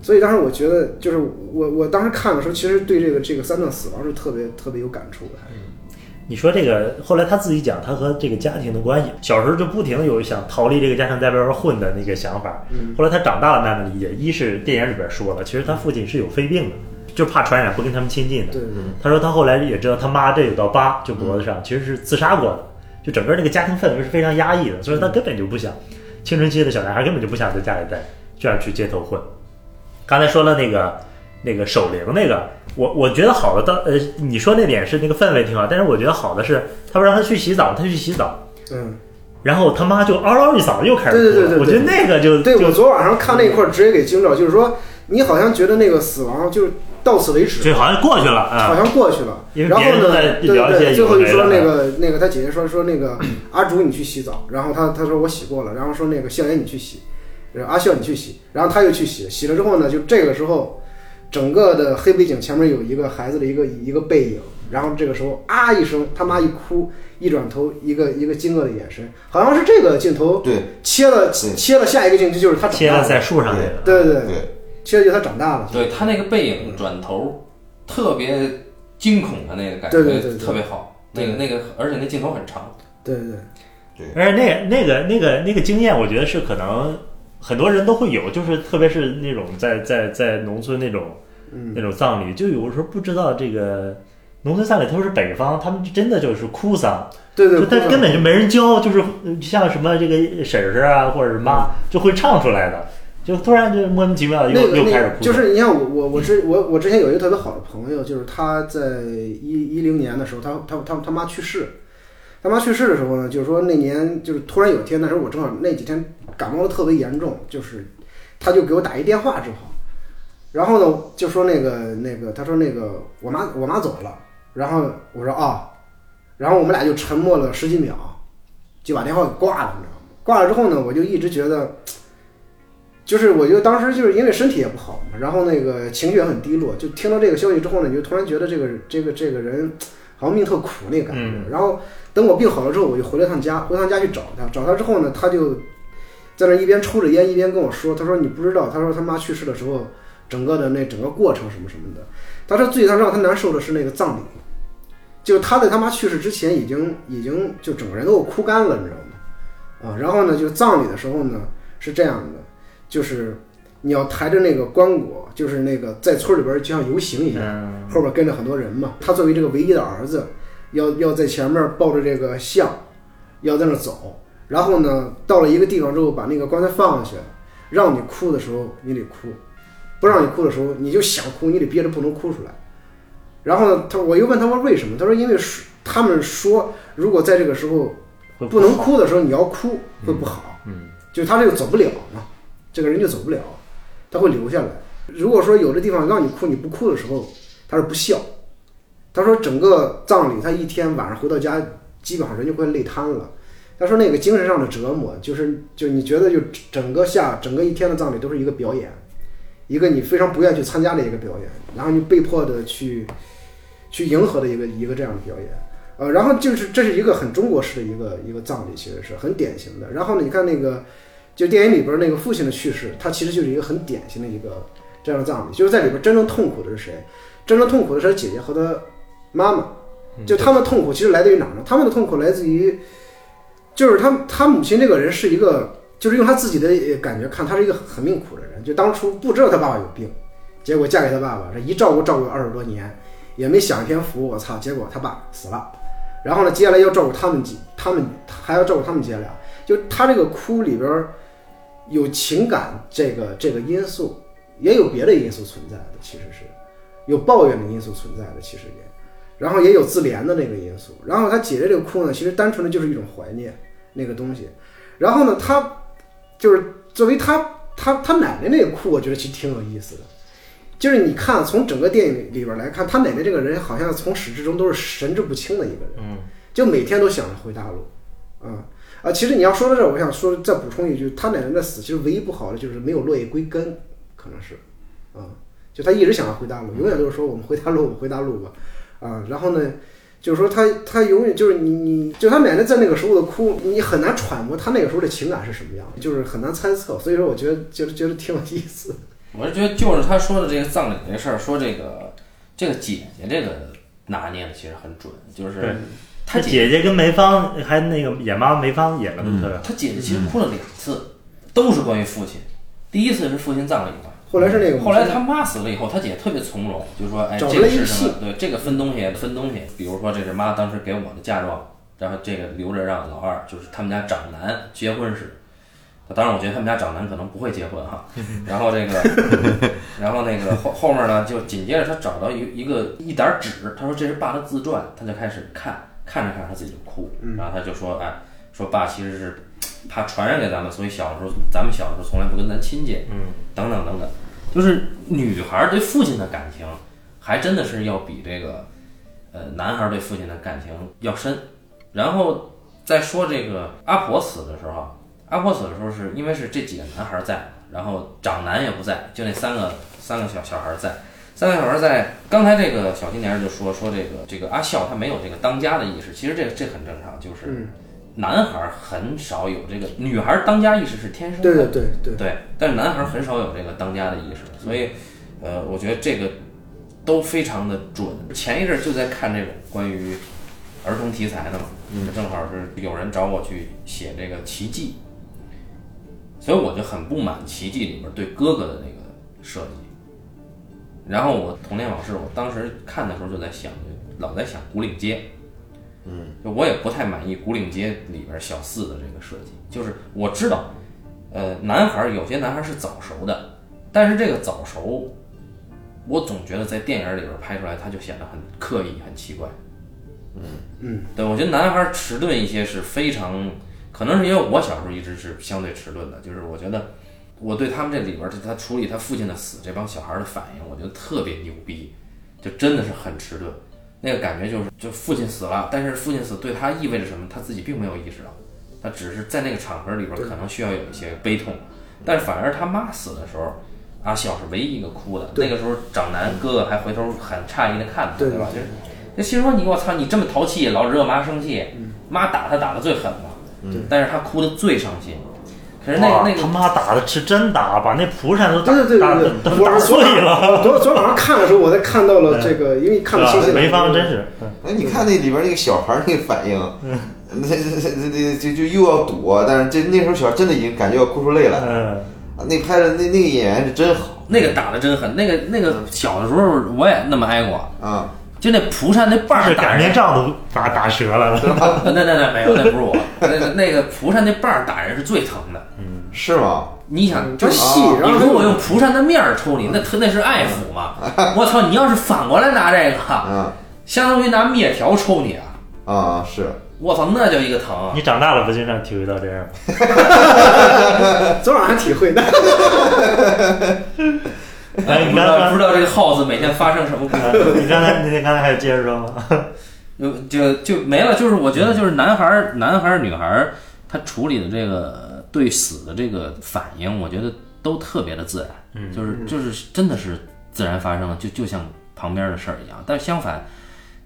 Speaker 4: 所以当时我觉得，就是我我当时看的时候，其实对这个这个三段死亡是特别特别有感触的。
Speaker 3: 你说这个，后来他自己讲他和这个家庭的关系，小时候就不停地有想逃离这个家庭，在外边混的那个想法。后来他长大了，慢慢理解，一是电影里边说了，其实他父亲是有肺病的，就怕传染，不跟他们亲近的。
Speaker 4: 对对对，
Speaker 3: 他说他后来也知道他妈这有道疤，就脖子上其实是自杀过的，就整个那个家庭氛围是非常压抑的，所以他根本就不想青春期的小男孩根本就不想在家里待，就想去街头混。刚才说了那个那个守灵那个，我我觉得好的到呃，你说那点是那个氛围挺好，但是我觉得好的是他不让他去洗澡，他去洗澡，
Speaker 4: 嗯，
Speaker 3: 然后他妈就嗷嗷一嗓子又开始哭了。
Speaker 4: 对对对对
Speaker 3: 我觉得那个就
Speaker 4: 对
Speaker 3: 就
Speaker 4: 我昨晚上看那一块儿直接给惊着，就是说你好像觉得那个死亡就是到此为止，
Speaker 3: 对好像过去了啊。
Speaker 4: 好像过去了。然后呢，对对，最后就说那个那个他姐姐说说那个阿竹你去洗澡，然后他他说我洗过了，然后说那个笑颜你去洗，阿笑你去洗，然后他又去洗，洗了之后呢，就这个时候整个的黑背景前面有一个孩子的一个一个背影，然后这个时候啊一声，他妈一哭，一转头一个一个惊愕的眼神，好像是这个镜头
Speaker 2: 对。
Speaker 4: 切了
Speaker 2: 对
Speaker 4: 切了下一个镜头就是他长大了，
Speaker 3: 切了在树上那个，
Speaker 4: 对对对，
Speaker 2: 对，
Speaker 4: 切了就他长大了，
Speaker 1: 对他那个背影转头，特别惊恐的那个感觉，
Speaker 4: 对对对对
Speaker 1: 特别好。那个那个，而且那镜头很长，
Speaker 4: 对对对。
Speaker 3: 而且那个那个那个那个经验，我觉得是可能很多人都会有，就是特别是那种在在在农村那种
Speaker 4: 嗯
Speaker 3: 那种葬礼，就有时候不知道这个农村葬礼，特别是北方，他们真的就是哭丧，
Speaker 4: 对对，
Speaker 3: 就他根本就没人教，就是像什么这个婶婶啊或者是妈就会唱出来的。就突然就莫名其妙地
Speaker 4: 那个
Speaker 3: 又又开始哭，
Speaker 4: 就是你看我我我之我我之前有一个特别好的朋友，就是他在一一零年的时候，他他他他妈去世，他妈去世的时候呢，就是说那年就是突然有一天，那时候我正好那几天感冒的特别严重，就是他就给我打一电话之后，然后呢就说那个那个他说那个我妈我妈走了，然后我说啊、然后我们俩就沉默了十几秒，就把电话给挂了，你知道吗？挂了之后呢，我就一直觉得。就是我就当时就是因为身体也不好嘛，然后那个情绪也很低落，就听到这个消息之后呢，你就突然觉得这个这个这个人好像命特苦那个感觉。然后等我病好了之后，我就回了趟家，回趟家去找他，找他之后呢，他就在那一边抽着烟一边跟我说，他说你不知道，他说他妈去世的时候，整个的那整个过程什么什么的。他说最让让他难受的是那个葬礼，就他在他妈去世之前已经已经就整个人都有枯干了，你知道吗？啊，然后呢，就葬礼的时候呢是这样的。就是你要抬着那个棺椁，就是那个在村里边就像游行一样，
Speaker 3: 嗯
Speaker 4: 后边跟着很多人嘛。他作为这个唯一的儿子，要要在前面抱着这个像，要在那走。然后呢，到了一个地方之后，把那个棺材放下去，让你哭的时候你得哭，不让你哭的时候你就想哭，你得憋着不能哭出来。然后呢，他我又问他们为什么？他说因为说他们说，如果在这个时候不能哭的时候你要哭会不好，
Speaker 3: 嗯，
Speaker 4: 就他这个走不了嘛。这个人就走不了，他会留下来。如果说有的地方让你哭，你不哭的时候，他是不孝。他说整个葬礼，他一天晚上回到家，基本上人就快累瘫了。他说那个精神上的折磨，就是就你觉得就整个下整个一天的葬礼都是一个表演，一个你非常不愿意去参加的一个表演，然后你被迫的去去迎合的一个一个这样的表演。呃，然后就是这是一个很中国式的一个一个葬礼，其实是很典型的。然后呢，你看那个。就电影里边那个父亲的去世，他其实就是一个很典型的一个这样的葬礼，就是在里边真正痛苦的是谁？真正痛苦的是他姐姐和他妈妈。就他们的痛苦其实来自于哪儿呢？他们的痛苦来自于，就是他他母亲这个人是一个，就是用他自己的感觉看，他是一个很命苦的人。就当初不知道他爸爸有病，结果嫁给他爸爸，这一照顾照顾二十多年，也没享一天福。我操！结果他爸死了，然后呢，接下来要照顾他们几，他们还要照顾他们姐俩。就他这个哭里边。有情感这个这个因素，也有别的因素存在的，其实是有抱怨的因素存在的，其实也，然后也有自怜的那个因素。然后他姐姐这个哭呢，其实单纯的就是一种怀念那个东西。然后呢，他就是作为他他他奶奶那个哭，我觉得其实挺有意思的。就是你看从整个电影里边来看，他奶奶这个人好像从始至终都是神志不清的一个人，
Speaker 3: 嗯，
Speaker 4: 就每天都想着回大陆，啊、啊，其实你要说到这儿，我想说再补充一句，他奶奶的死其实唯一不好的就是没有落叶归根，可能是，啊，就他一直想要回大陆，永远都是说我们回大陆，我们回大陆吧，啊，然后呢，就是说他他永远就是你你就他奶奶在那个时候的哭，你很难揣摩他那个时候的情感是什么样，就是很难猜测，所以说我觉得觉得觉得挺有意思。[laughs]
Speaker 1: 我是觉得就是他说的这个葬礼这事儿，说这个这个姐姐这个拿捏的其实很准，就是
Speaker 3: 对
Speaker 1: 他
Speaker 3: 他姐姐跟梅芳还那个演妈梅芳演的都特别好，
Speaker 1: 他姐姐其实哭了两次，都是关于父亲。第一次是父亲葬礼嘛，
Speaker 4: 后来是那个
Speaker 1: 后来他妈死了以后，他姐特别从容，就说：“哎，这
Speaker 4: 个
Speaker 1: 是什么？对，这个分东西分东西。比如说这是妈当时给我的嫁妆，然后这个留着让老二，就是他们家长男结婚时。当然，我觉得他们家长男可能不会结婚哈。[laughs] 然后这个，[laughs] 然后那个后后面呢，就紧接着他找到一一个一沓纸，他说这是爸的自传，他就开始看，看着看着他自己就哭，然后他就说：“哎，说爸其实是怕传染给咱们，所以小时候咱们小时候从来不跟咱亲近，
Speaker 3: 嗯，
Speaker 1: 等等等等，就是女孩对父亲的感情，还真的是要比这个呃男孩对父亲的感情要深。然后再说这个阿婆死的时候，阿婆死的时候是因为是这几个男孩在，然后长男也不在，就那三个三个小小孩在。三个小孩在，刚才这个小青年就说说这个这个阿笑他没有这个当家的意识，其实这这很正常，就是
Speaker 4: 嗯
Speaker 1: 男孩很少有这个，女孩当家意识是天生的，
Speaker 4: 对对对对，
Speaker 1: 对，但是男孩很少有这个当家的意识，所以，呃，我觉得这个都非常的准。前一阵儿就在看这种关于儿童题材的嘛，正好是有人找我去写这个《奇迹》，所以我就很不满《奇迹》里面对哥哥的那个设计。然后我童年往事，我当时看的时候就在想，老在想古岭街。就我也不太满意古岭街里边小四的这个设计，就是我知道呃，男孩儿有些男孩儿是早熟的，但是这个早熟，我总觉得在电影里边拍出来，他就显得很刻意、很奇怪。嗯
Speaker 4: 嗯，
Speaker 1: 对，我觉得男孩迟钝一些是非常，可能是因为我小时候一直是相对迟钝的，就是我觉得我对他们这里边儿他处理他父亲的死这帮小孩儿的反应，我觉得特别牛逼，就真的是很迟钝。那个感觉就是，就父亲死了，但是父亲死对他意味着什么，他自己并没有意识到，他只是在那个场合里边
Speaker 4: 对
Speaker 1: 可能需要有一些悲痛，但是反而他妈死的时候，阿笑是唯一一个哭的。那个时候长男哥哥还回头很诧异的看他，
Speaker 4: 对
Speaker 1: 对吧？就是，就心说你我操，你这么淘气，老惹妈生气，妈打他打的最狠了，但是他哭的最伤心。可是那那个
Speaker 3: 他妈打的是真打，把那蒲扇都打
Speaker 4: 对对对
Speaker 3: 打
Speaker 4: 对对，
Speaker 3: 都打碎了，[laughs]
Speaker 4: 昨昨晚上看的时候，我才看到了这个，因为看
Speaker 3: 是吧？
Speaker 4: 了新西兰，
Speaker 3: 潍坊真是，嗯。
Speaker 2: 哎，你看那里边那个小孩儿那个反应，那这这这这就就又要躲，但是这那时候小孩真的已经感觉要哭出泪来了。
Speaker 3: 嗯，
Speaker 2: 啊那拍的那那个演员是真好。
Speaker 1: 那个打的真狠，那个那个小的时候我也那么挨过，
Speaker 2: 啊！
Speaker 1: 就那蒲扇那把儿打人
Speaker 3: 面杖都打打折了 [laughs] [laughs]
Speaker 1: 那那那没有，那不是我，那个那个蒲扇那把儿打人是最疼的。
Speaker 2: 嗯是吗？
Speaker 1: 你想，就
Speaker 4: 细，然后
Speaker 1: 你如果用蒲扇的面儿抽你，那特那是爱抚嘛？[laughs] 我操！你要是反过来拿这个，
Speaker 2: 嗯
Speaker 1: 相当于拿面条抽你啊！
Speaker 2: 啊是。
Speaker 1: 我操，那叫一个疼啊！
Speaker 3: 你长大了不经常体会到这样吗？
Speaker 4: 昨晚上体会的。
Speaker 3: 哎，你
Speaker 1: 不知道不知道这个耗子每天发生什么故事，
Speaker 3: 你刚才你刚才还有接着说吗？
Speaker 1: 就就就没了。就是我觉得，就是男孩儿、男孩儿、女孩儿，他处理的这个对死的这个反应，我觉得都特别的自然。
Speaker 3: 嗯
Speaker 1: 就是就是真的是自然发生的，就就像旁边的事儿一样。但是相反，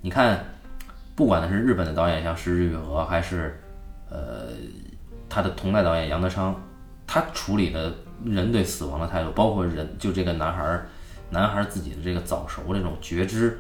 Speaker 1: 你看，不管的是日本的导演像石之予和，还是呃他的同代导演杨德昌，他处理的人对死亡的态度，包括人就这个男孩儿男孩儿自己的这个早熟这种觉知，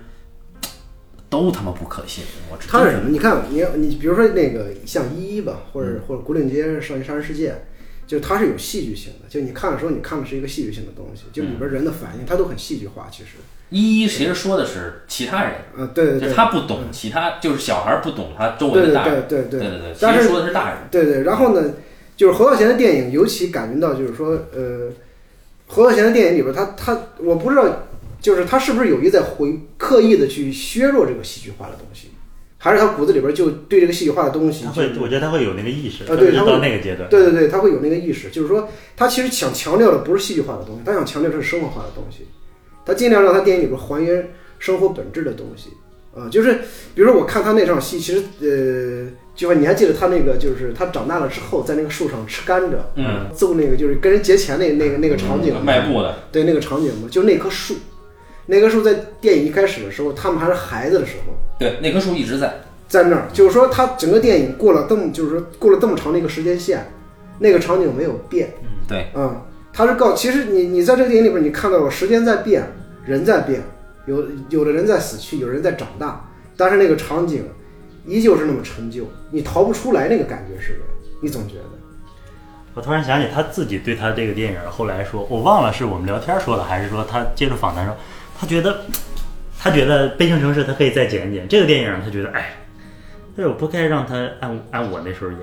Speaker 1: 都他妈不可信。我真
Speaker 4: 他是什么？你看，你你比如说那个像一一吧，或者或者古岭街少年杀人事件，就它是有戏剧性的。就你看的时候，你看的是一个戏剧性的东西，就里边人的反应，它都很戏剧化。其实，
Speaker 1: 一一其实说的是其他人，
Speaker 4: 啊，对对
Speaker 1: 就
Speaker 4: 对，
Speaker 1: 他不懂其他，就是小孩儿不懂他周围的大人。
Speaker 4: 对对对
Speaker 1: 对对对，其实
Speaker 4: 但是
Speaker 1: 说的是大人。
Speaker 4: 对对。然后呢，就是侯孝贤的电影，尤其感觉到就是说，呃，侯孝贤的电影里边，他他我不知道，就是他是不是有意在回刻意的去削弱这个戏剧化的东西，还是他骨子里边就对这个戏剧化的东西
Speaker 3: 他会，我觉得他会有那个意识，
Speaker 4: 啊对他会
Speaker 3: 特别是到那个阶段，
Speaker 4: 对对对，他会有那个意识，就是说，他其实想强调的不是戏剧化的东西，他想强调的是生活化的东西，他尽量让他电影里边还原生活本质的东西，啊、就是比如说我看他那场戏，其实呃，就你还记得他那个，就是他长大了之后在那个树上吃甘蔗，
Speaker 1: 嗯，
Speaker 4: 揍那个就是跟人劫钱那那个那个场景
Speaker 1: 卖布的，
Speaker 4: 对那个场景嘛，就那棵树，那棵树在电影一开始的时候，他们还是孩子的时候，
Speaker 1: 对，那棵树一直在。
Speaker 4: 在那儿，就是说他整个电影过了这么，就是说过了这么长的一个时间线，那个场景没有变，
Speaker 1: 对，
Speaker 4: 嗯、他是告，其实你你在这个电影里边，你看到了时间在变，人在变，有有的人在死去，有人在长大，但是那个场景依旧是那么陈旧，你逃不出来那个感觉似的，你总觉得，
Speaker 3: 我突然想起他自己对他这个电影后来说，我忘了是我们聊天说的，还是说他接受访谈说，他觉得他觉得《悲情城市》他可以再剪一剪这个电影，他觉得哎，但是我不该让他按按我那时候演。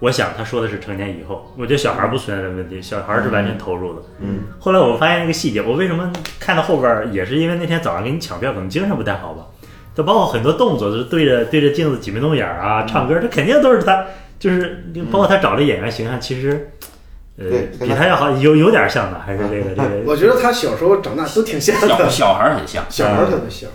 Speaker 3: 我想他说的是成年以后，我觉得小孩不存在的问题，小孩是完全投入的。
Speaker 2: 嗯，
Speaker 3: 后来我发现一个细节，我为什么看到后边儿也是因为那天早上给你抢票，可能精神不太好吧。就包括很多动作，就是对着对着镜子挤眉弄眼儿啊，唱歌，这肯定都是他，就是包括他找的演员形象，其实呃
Speaker 2: 对
Speaker 3: 比他要好，有有点像的，还是这个 [laughs] 这个。
Speaker 4: 我觉得他小时候长大都挺像
Speaker 1: 小
Speaker 4: 的，
Speaker 1: 小孩儿很像。
Speaker 4: 小孩儿特别像，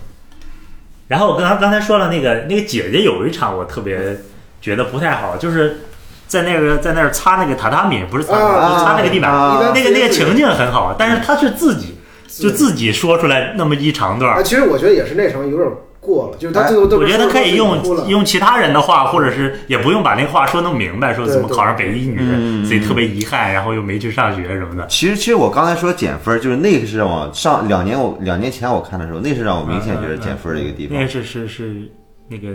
Speaker 3: 然后我刚刚才说了那个那个姐姐有一场我特别觉得不太好，就是在那个在那儿擦那个榻榻米，不是擦、擦那个地板，
Speaker 2: 啊
Speaker 3: 那个那个情境很好，但是他是自己就自己说出来那么一长段
Speaker 4: 啊，其实我觉得也是那场有点过了，就是他最后都
Speaker 3: 我觉得可以用用其他人的话，或者是也不用把那话说那么明白，说
Speaker 4: 对对
Speaker 3: 怎么考上北一女，
Speaker 2: 嗯。
Speaker 3: 自己特别遗憾，然后又没去上学什么的。
Speaker 2: 其实，其实我刚才说减分，就是那个是让我上两年我两年前我看的时候，那是让我明显觉得减分的一个地方。
Speaker 3: 那。是是是那个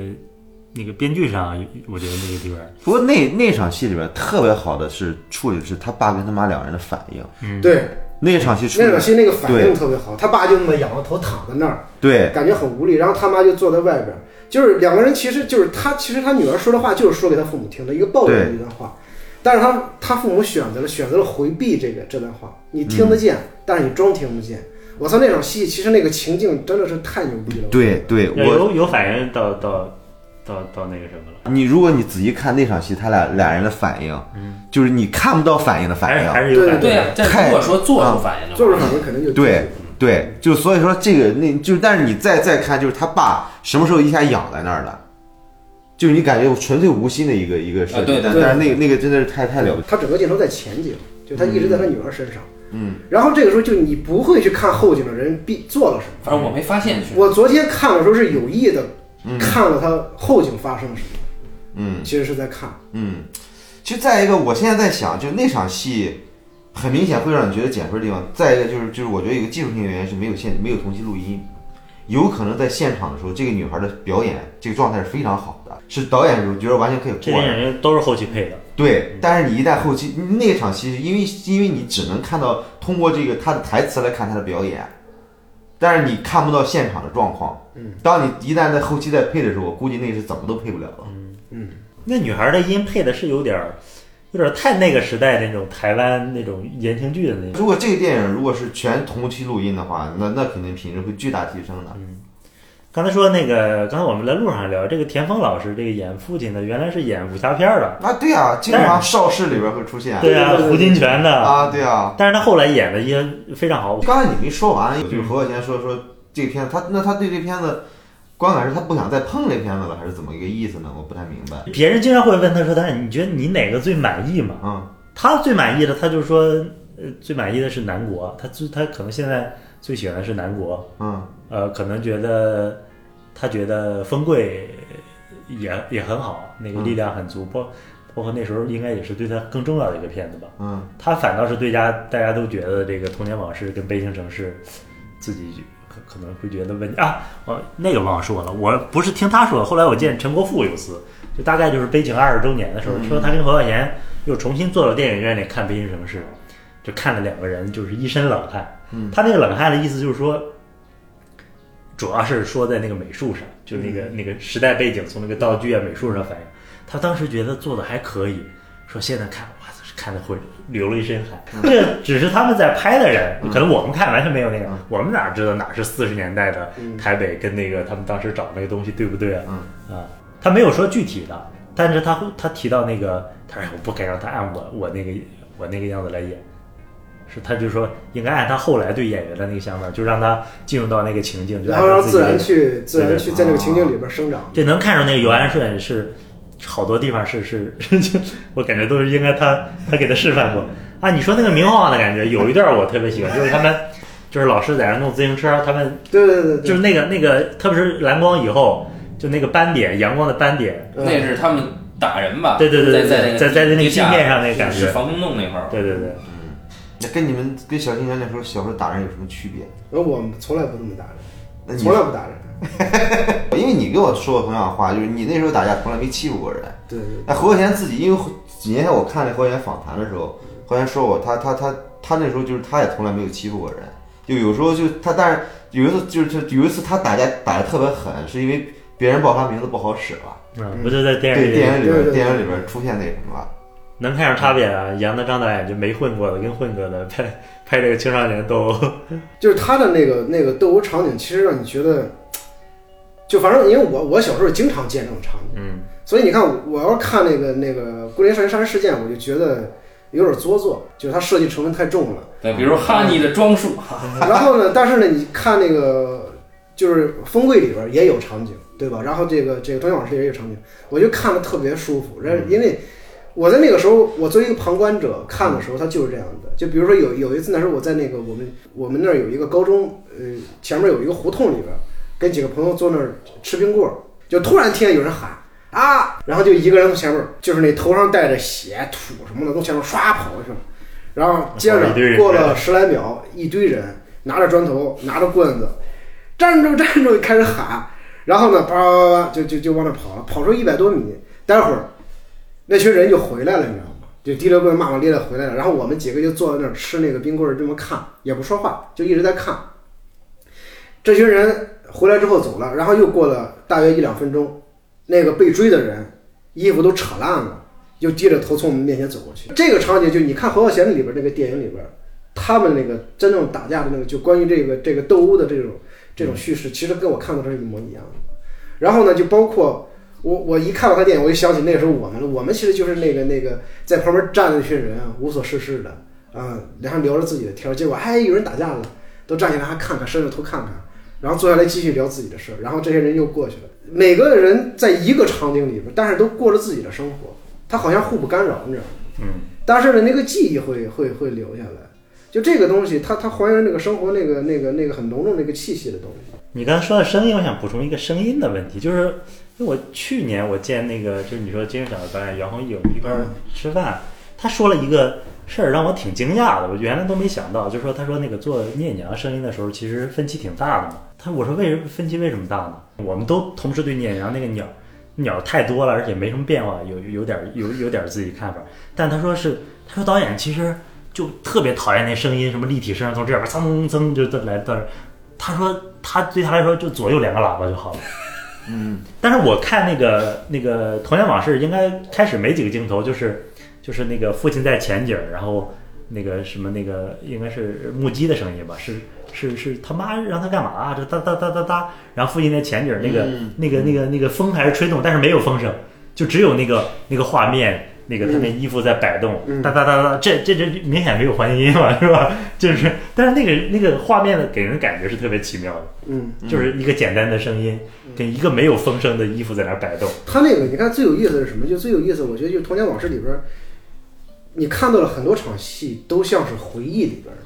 Speaker 3: 那个编剧上，我觉得那个地方，
Speaker 2: 不过那那场戏里边特别好的是处理的是他爸跟他妈两人的反应，
Speaker 3: 嗯，
Speaker 4: 对，
Speaker 2: 那场戏
Speaker 4: 那场戏那个反应特别好，他爸就那么仰着头躺在那儿，
Speaker 2: 对。
Speaker 4: 感觉很无力，然后他妈就坐在外边儿，就是两个人其实就是他其实他女儿说的话就是说给他父母听的一个抱怨的一段话，但是他他父母选择了选择了回避这个这段话，你听得见，但是你装听不见。我操，那场戏其实那个情境真的是太牛逼了。
Speaker 2: 对对，我
Speaker 3: 有有反应到到到到那个什么了，
Speaker 2: 你如果你仔细看那场戏，他俩俩人的反应，
Speaker 3: 嗯，
Speaker 2: 就是你看不到反应的反
Speaker 3: 还是
Speaker 2: 应，
Speaker 3: 还是有反应。
Speaker 1: 对呀、如果说做出反应的话，
Speaker 4: 就是反应肯定就
Speaker 2: 对对，就所以说这个那就但是你再再看，就是他爸什么时候一下养在那儿了，就是你感觉纯粹无心的一个一个设计，
Speaker 1: 啊对
Speaker 2: 但
Speaker 4: 对
Speaker 2: 但是那个那个真的是太太了不起，
Speaker 4: 他整个镜头在前景，就他一直在他女儿身上。
Speaker 2: 嗯，
Speaker 4: 然后这个时候就你不会去看后景的人必做了什么。
Speaker 1: 反正我没发现是。
Speaker 4: 我昨天看的时候是有意的看了他后景发生了什么，
Speaker 2: 嗯。
Speaker 4: 其实是在看。
Speaker 2: 嗯，其实再一个，我现在在想，就那场戏很明显会让你觉得减分的地方，再一个就是就是我觉得有个技术性的原因是没有现没有同期录音，有可能在现场的时候，这个女孩的表演这个状态是非常好的，是导演我觉得完全可以
Speaker 3: 这
Speaker 2: 过的。
Speaker 3: 电影都是后期配的，
Speaker 2: 对，但是你一旦后期那场戏，因为因为你只能看到通过这个他的台词来看他的表演，但是你看不到现场的状况。
Speaker 4: 嗯，
Speaker 2: 当你一旦在后期再配的时候，我估计那是怎么都配不了了。
Speaker 3: 嗯嗯那女孩的音配的是有点儿，有点儿太那个时代那种台湾那种言情剧的那种。
Speaker 2: 如果这个电影如果是全同期录音的话，那那肯定品质会巨大提升的。
Speaker 3: 刚才说那个，刚才我们在路上聊这个田丰老师，这个演父亲的，原来是演武侠片儿的，
Speaker 2: 啊，对啊，经常邵氏里边会出现。
Speaker 3: 对啊，胡金铨的，
Speaker 2: 啊，对啊。
Speaker 3: 但是他后来演的也非常好。
Speaker 2: 刚才你没说完，就是何小贤说说这片子，他那他对这片子观感是他不想再碰这片子了，还是怎么一个意思呢？我不太明白。
Speaker 3: 别人经常会问他说：“但是你觉得你哪个最满意嘛
Speaker 2: 嗯？”
Speaker 3: 他最满意的，他就说：“呃，最满意的是南国。他最他可能现在最喜欢的是南国。
Speaker 2: 嗯
Speaker 3: 呃，可能觉得他觉得风贵也也很好，那个力量很足，包包括那时候应该也是对他更重要的一个片子吧。
Speaker 2: 嗯
Speaker 3: 他反倒是对家大家都觉得这个《童年往事》跟《悲情城市》，自己可可能会觉得问啊，哦，那个忘了说了，我不是听他说的，后来我见陈国富有次，就大概就是《悲情》二十周年的时候，说他跟侯孝贤又重新坐到电影院里看《悲情城市》，就看了两个人就是一身冷汗。
Speaker 2: 嗯
Speaker 3: 他那个冷汗的意思就是说，主要是说在那个美术上，就那个、那个时代背景，从那个道具啊、美术上反映。他当时觉得做的还可以，说现在看哇，看的会流了一身汗。这只是他们在拍的人，可能我们看完全没有那个，我们哪知道哪是四十年代的台北跟那个他们当时找那个东西对不对啊？
Speaker 2: 嗯
Speaker 3: 啊，他没有说具体的，但是他会他提到那个，他说我不该让他按我我那个我那个样子来演。是，他就说应该按他后来对演员的那个想法，就让他进入到那个情境，就
Speaker 4: 然后让自然去自然去在那个情境里边生长。
Speaker 3: 这能看出那个尤安顺是好多地方是是，就 [laughs] 我感觉都是应该他他给他示范过啊。你说那个明晃的感觉，有一段我特别喜欢，就是他们就是老师在那弄自行车，他们
Speaker 4: 对对对对，
Speaker 3: 就是那个那个，特别是蓝光以后，就那个斑点，阳光的斑点，
Speaker 4: 嗯
Speaker 1: 那是他们打人吧？
Speaker 3: 对对对对
Speaker 1: 在在那个
Speaker 3: 在在那个
Speaker 1: 地下
Speaker 3: 地面上那个感觉
Speaker 1: 是防空洞那块儿。
Speaker 3: 对对对，
Speaker 2: 那跟你们跟小青年那时候小时候打人有什么区别？
Speaker 4: 然后我们从来不这么打人，
Speaker 2: 那你
Speaker 4: 从来不打人。[laughs]
Speaker 2: 因为你跟我说过同样的话，就是你那时候打架从来没欺负过人。
Speaker 4: 对对
Speaker 2: 那侯孝贤自己，因为几年前我看那侯孝贤访谈的时候，侯孝贤说过，他他他他那时候就是他也从来没有欺负过人，就有时候就他，但是有一次就是有一次他打架打的特别狠，是因为别人报他名字不好使了，
Speaker 3: 嗯，不就在电
Speaker 2: 对
Speaker 3: 视里
Speaker 2: 电影里边
Speaker 4: 对对对
Speaker 2: 电影里边出现那什么了。
Speaker 3: 能看出差别啊？杨德张导演就没混过的跟混过的拍拍这个青少年斗殴 [laughs]
Speaker 4: 就是他的那个那个斗殴场景，其实让你觉得，就反正因为我我小时候经常见这种场景，
Speaker 3: 嗯
Speaker 4: 所以你看我我要看那个那个《桂林少年杀人事件》，我就觉得有点做作，就是它设计成分太重了。
Speaker 1: 对，比如哈尼的装束，[laughs]
Speaker 4: 然后呢，但是呢，你看那个就是《风柜》里边也有场景，对吧？然后这个这个《中央往事》也有场景，我就看的特别舒服。然后因为我在那个时候，我作为一个旁观者看的时候，他就是这样的。就比如说有有一次，那时候我在那个我们我们那儿有一个高中，呃，前面有一个胡同里边，跟几个朋友坐那儿吃冰棍儿，就突然听见有人喊。啊！然后就一个人从前面，就是那头上带着血土什么的，从前面唰跑过去了。然后接着过了十来秒，一堆人拿着砖头，拿着棍子，站住站住，开始喊。然后呢，叭叭叭就就就往那跑了，跑出一百多米。待会儿那群人就回来了，你知道吗？就提着棍骂骂咧咧回来了。然后我们几个就坐在那儿吃那个冰棍儿，这么看，也不说话，就一直在看。这群人回来之后走了，然后又过了大约一两分钟，那个被追的人衣服都扯烂了，又低着头从我们面前走过去。这个场景就你看侯孝贤里边那个电影里边，他们那个真正打架的那个，就关于这个这个斗殴的这种这种叙事，其实跟我看到的是一模一样的。然后呢，就包括我我一看到他电影，我就想起那时候我们了，我们其实就是那个那个在旁边站着那群人啊，无所事事的啊，然后聊着自己的天儿，结果哎有人打架了，都站起来还看看，伸着头看看。然后坐下来继续聊自己的事儿，然后这些人又过去了。每个人在一个场景里边，但是都过着自己的生活，他好像互不干扰，你知道吗？
Speaker 3: 嗯，
Speaker 4: 但是呢，那个记忆会会会留下来。就这个东西，它它还原那个生活那个那个那个很浓重那个气息的东西。
Speaker 3: 你刚才说到声音，我想补充一个声音的问题，就是因为我去年我见那个就是你说金鹰奖的导演杨宏毅，我们一块儿吃饭，他说了一个事儿让我挺惊讶的，我原来都没想到，就是说他说那个做聂娘声音的时候，其实分歧挺大的嘛。他我说为什么分歧为什么大呢？我们都同时对聂娘那个鸟鸟太多了，而且没什么变化，有有点有有点自己看法。但他说是他说导演其实就特别讨厌那声音，什么立体声从这边蹭蹭就来到这儿。他说他对他来说就左右两个喇叭就好了。
Speaker 2: 嗯，
Speaker 3: 但是我看那个那个《童年往事》，应该开始没几个镜头，就是就是那个父亲在前景，然后那个什么那个应该是木屐的声音吧，是是是他妈让他干嘛？这哒哒哒哒哒，然后父亲在前景，那个、那个那个那个风还是吹动，但是没有风声，就只有那个那个画面。那个他那衣服在摆动，
Speaker 4: 嗯
Speaker 3: 哒哒哒哒，这这这明显没有环境音嘛，是吧？就是，但是那个那个画面的给人感觉是特别奇妙的，
Speaker 4: 嗯，
Speaker 3: 就是一个简单的声音，跟一个没有风声的衣服在那摆动。
Speaker 4: 他那个你看最有意思的是什么？就最有意思，我觉得就《童年往事》里边，你看到了很多场戏都像是回忆里边的。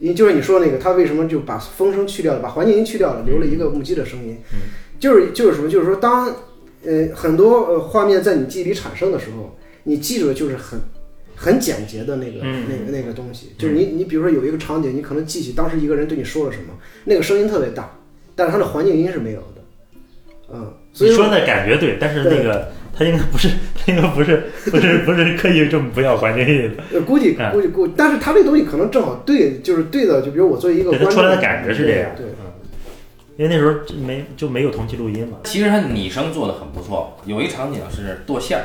Speaker 4: 因就是你说那个，他为什么就把风声去掉了，把环境音去掉了，留了一个木屐的声音？就是就是什么？就是说当呃很多呃画面在你记忆里产生的时候，你记住的就是很很简洁的那个、
Speaker 3: 嗯
Speaker 4: 那个那个东西。就是你你比如说有一个场景，你可能记起当时一个人对你说了什么，那个声音特别大，但是它的环境音是没有的。嗯，所以
Speaker 3: 你说的感觉对，但是那个他应该不是，[laughs] 他应该不是不是不是刻意这么不要环境音的，
Speaker 4: 呃，估计
Speaker 3: 嗯
Speaker 4: 估计估，但是他这东西可能正好对，就是对的。就比如我作为一个观众，
Speaker 3: 他出来的感觉是这样。
Speaker 4: 对，
Speaker 3: 嗯，因为那时候没就没有同期录音嘛。
Speaker 1: 其实他拟声做的很不错，有一场景是剁馅儿，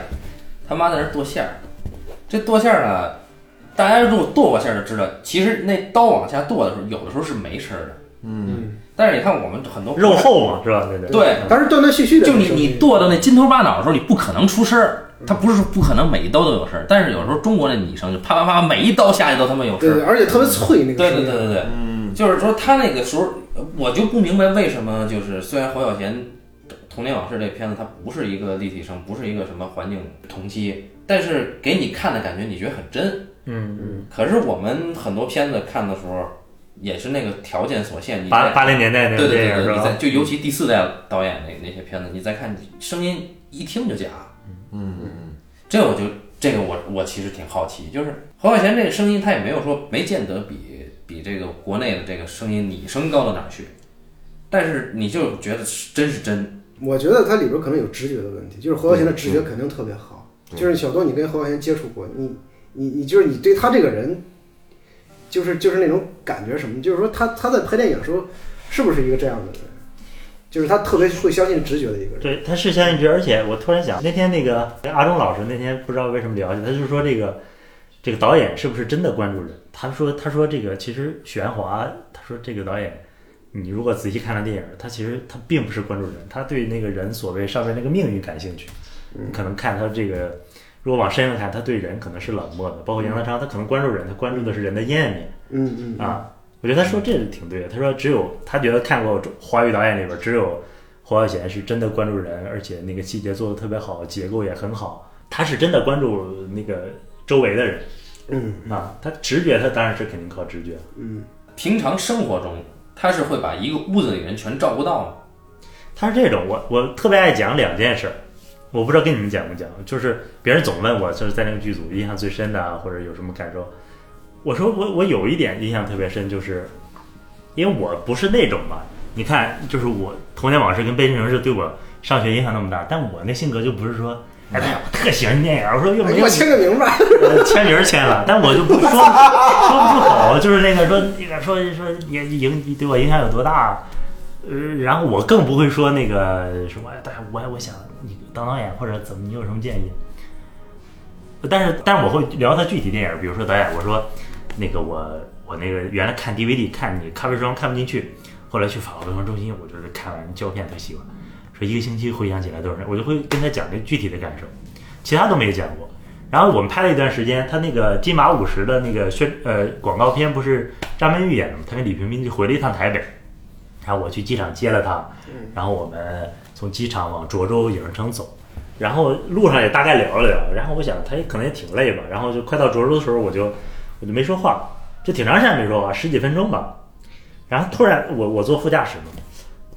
Speaker 1: 他妈在那剁馅儿。这剁馅儿呢，大家如果剁过馅儿就知道，其实那刀往下剁的时候，有的时候是没声儿的。
Speaker 2: 嗯，
Speaker 1: 但是你看我们很多
Speaker 3: 肉厚嘛，是吧？对对。
Speaker 1: 对，
Speaker 4: 但是断断续续的
Speaker 1: 就你，你剁到那筋头巴脑的时候，你不可能出声儿，它不是不可能每一刀都有声儿，但是有时候中国那女生就啪啪啪，每一刀下去都他妈有声儿。
Speaker 4: 而且特别脆那个
Speaker 1: 对。对对对对，
Speaker 2: 嗯，
Speaker 1: 就是说他那个时候，我就不明白为什么就是虽然侯小贤《童年往事》这片子它不是一个立体声，不是一个什么环境同期，但是给你看的感觉你觉得很真。
Speaker 3: 嗯嗯。
Speaker 1: 可是我们很多片子看的时候，也是那个条件所限，
Speaker 3: 八八零年代那
Speaker 1: 对对对对，你在？就尤其第四代导演那那些片子，你再看声音一听就假。
Speaker 2: 嗯嗯
Speaker 1: 这我就这个我我其实挺好奇，就是侯孝贤这个声音，他也没有说没见得比比这个国内的这个声音拟声高到哪儿去，但是你就觉得是真是真，
Speaker 4: 我觉得它里边可能有直觉的问题，就是侯孝贤的直觉肯定特别好。就是小东，你跟侯孝贤接触过，你你你就是你对他这个人，就是就是那种感觉什么，就是说他他在拍电影的时候是不是一个这样的人？就是他特别会相信直觉的一个人。
Speaker 3: 对，他是相信直觉，而且我突然想，那天那个阿忠老师那天不知道为什么聊起，他就说这个这个导演是不是真的关注人？他说他说这个其实许鞍华，他说这个导演，你如果仔细看了电影，他其实他并不是关注人，他对那个人所谓上面那个命运感兴趣。你可能看他这个，如果往深了看，他对人可能是冷漠的，包括杨德昌，他可能关注人，他关注的是人的阴暗面。
Speaker 4: 嗯嗯
Speaker 3: 啊，我觉得他说这是挺对的。他说只有他觉得看过华语导演里边，只有侯孝贤是真的关注人，而且那个细节做的特别好，结构也很好。他是真的关注那个周围的人
Speaker 4: 嗯
Speaker 3: 啊，他直觉他当然是肯定靠直觉。
Speaker 4: 嗯
Speaker 1: 平常生活中他是会把一个屋子里人全照顾到吗。
Speaker 3: 他是这种，我我特别爱讲两件事，我不知道跟你们讲不讲，就是别人总问我，就是在那个剧组印象最深的，或者有什么感受。我说我我有一点印象特别深，就是因为我不是那种嘛，你看，就是我童年往事跟悲情城市对我上学影响那么大，但我那性格就不是说，哎呀，我特喜欢电影，我说又
Speaker 4: 哎，
Speaker 3: 没有
Speaker 4: 签个名
Speaker 3: 签名签了，但我就不说 [laughs] 说不出口，就是那个说那个说说也影对我影响有多大，呃，然后我更不会说那个什么，哎，大家我我想你当导演或者怎么，你有什么建议？但是但是我会聊他具体电影，比如说导演，我说那个我我那个原来看 DVD 看你咖啡双看不进去，后来去法国文化中心，我就是看完胶片特喜欢，说一个星期回想起来都是，我就会跟他讲这具体的感受，其他都没讲过。然后我们拍了一段时间，他那个金马五十的那个宣呃广告片不是张曼玉演的吗？他跟李冰冰就回了一趟台北，然后我去机场接了他，然后我们从机场往涿州影视城走，然后路上也大概聊了聊，然后我想他也可能也挺累吧，然后就快到涿州的时候，我就我就没说话，就挺长时间没说话，十几分钟吧。然后突然我我坐副驾驶嘛，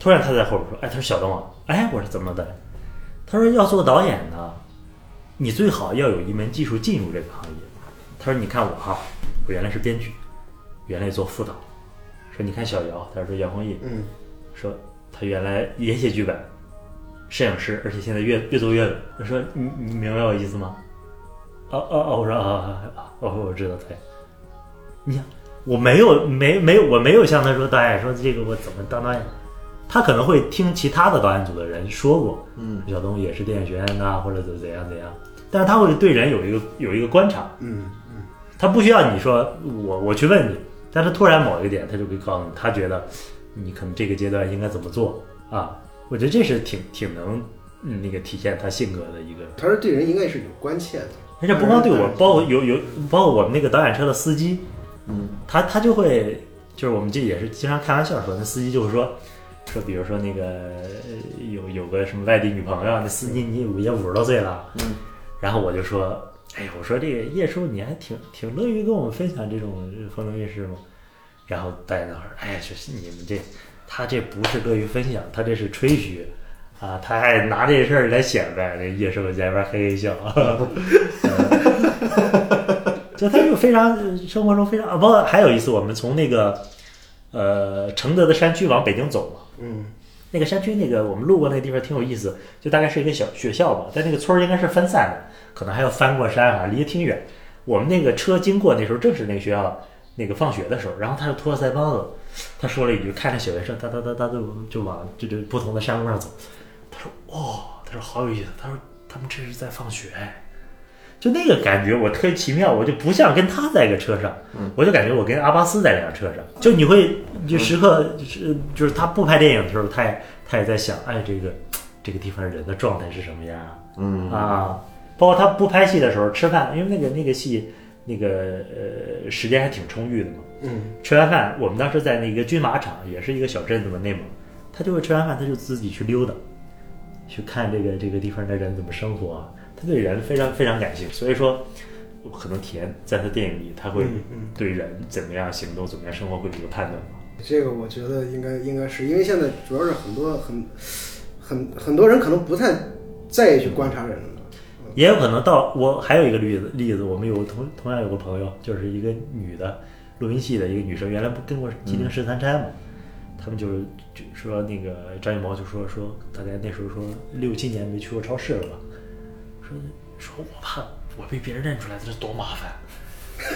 Speaker 3: 突然他在后边说，哎，他说小东啊，哎，我说怎么的？他说要做导演呢，你最好要有一门技术进入这个行业。他说你看我哈，我原来是编剧，原来做副导。说你看小姚，他说姚宏毅，
Speaker 4: 嗯，
Speaker 3: 说他原来也写剧本，摄影师，而且现在越越做越稳。我说你你明白我意思吗？哦哦哦，我说啊啊啊，我说我知道对。你想我没有没没有我没有向他说导演说这个我怎么当导演，他可能会听其他的导演组的人说过，
Speaker 2: 嗯，
Speaker 3: 小东也是电影学院的或者怎怎样怎样，但是他会对人有一个有一个观察，
Speaker 4: 嗯嗯。
Speaker 3: 他不需要你说我我去问你，但是突然某一个点，他就会告诉你，他觉得你可能这个阶段应该怎么做啊？我觉得这是挺挺能嗯那个体现他性格的一个。
Speaker 4: 他说对人应该是有关切的，
Speaker 3: 而且不光对我，包括有有包括我们那个导演车的司机，
Speaker 2: 嗯，
Speaker 3: 他他就会就是我们这也是经常开玩笑说，那司机就会说说，比如说那个呃有有个什么外地女朋友，那司机你也五十多岁了，
Speaker 2: 嗯，
Speaker 3: 然后我就说，哎呀，我说这个叶叔你还挺挺乐于跟我们分享这种风流韵事吗？然后导演那会儿，哎呀，就是你们这他这不是乐于分享，他这是吹嘘。啊，他还拿这事儿来显摆，那叶师傅在那边嘿嘿笑，哈哈哈就他就非常生活中非常啊，包括还有一次我们从那个呃承德的山区往北京走嘛，
Speaker 4: 嗯
Speaker 3: 那个山区那个我们路过那个地方挺有意思，就大概是一个小学校吧，但那个村儿应该是分散的，可能还要翻过山啊，离得挺远。我们那个车经过那时候正是那个学校那个放学的时候，然后他就托着腮帮子，他说了一句，开着小学生哒哒哒哒就就往就就不同的山路上走，他说哦，他说好有意思，他说他们这是在放学。就那个感觉，我特别奇妙，我就不像跟他在一个车上，我就感觉我跟阿巴斯在辆车上。就你会就时刻就是就是他不拍电影的时候，他也他也在想，哎，这个这个地方人的状态是什么样啊？
Speaker 2: 嗯
Speaker 3: 啊，包括他不拍戏的时候吃饭，因为那个那个戏那个呃时间还挺充裕的嘛。
Speaker 4: 嗯
Speaker 3: 吃完饭，我们当时在那个军马场，也是一个小镇子嘛，内蒙，他就会吃完饭他就自己去溜达，去看这个这个地方的人怎么生活啊。他对人非常非常感兴趣，所以说可能体验在他电影里，他会对人怎么样行动、怎么样生活会有一个判断吧。
Speaker 4: 这个我觉得应该应该是因为现在主要是很多很很很多人可能不太在意去观察人了。
Speaker 3: 也有可能到我还有一个例子例子，我们有同同样有个朋友，就是一个女的录音系的一个女生，原来不跟过《吉林十三钗》嘛，他们就是就说那个张艺谋就说说大概那时候说六七年没去过超市了吧，说说我怕我被别人认出来，这多麻烦。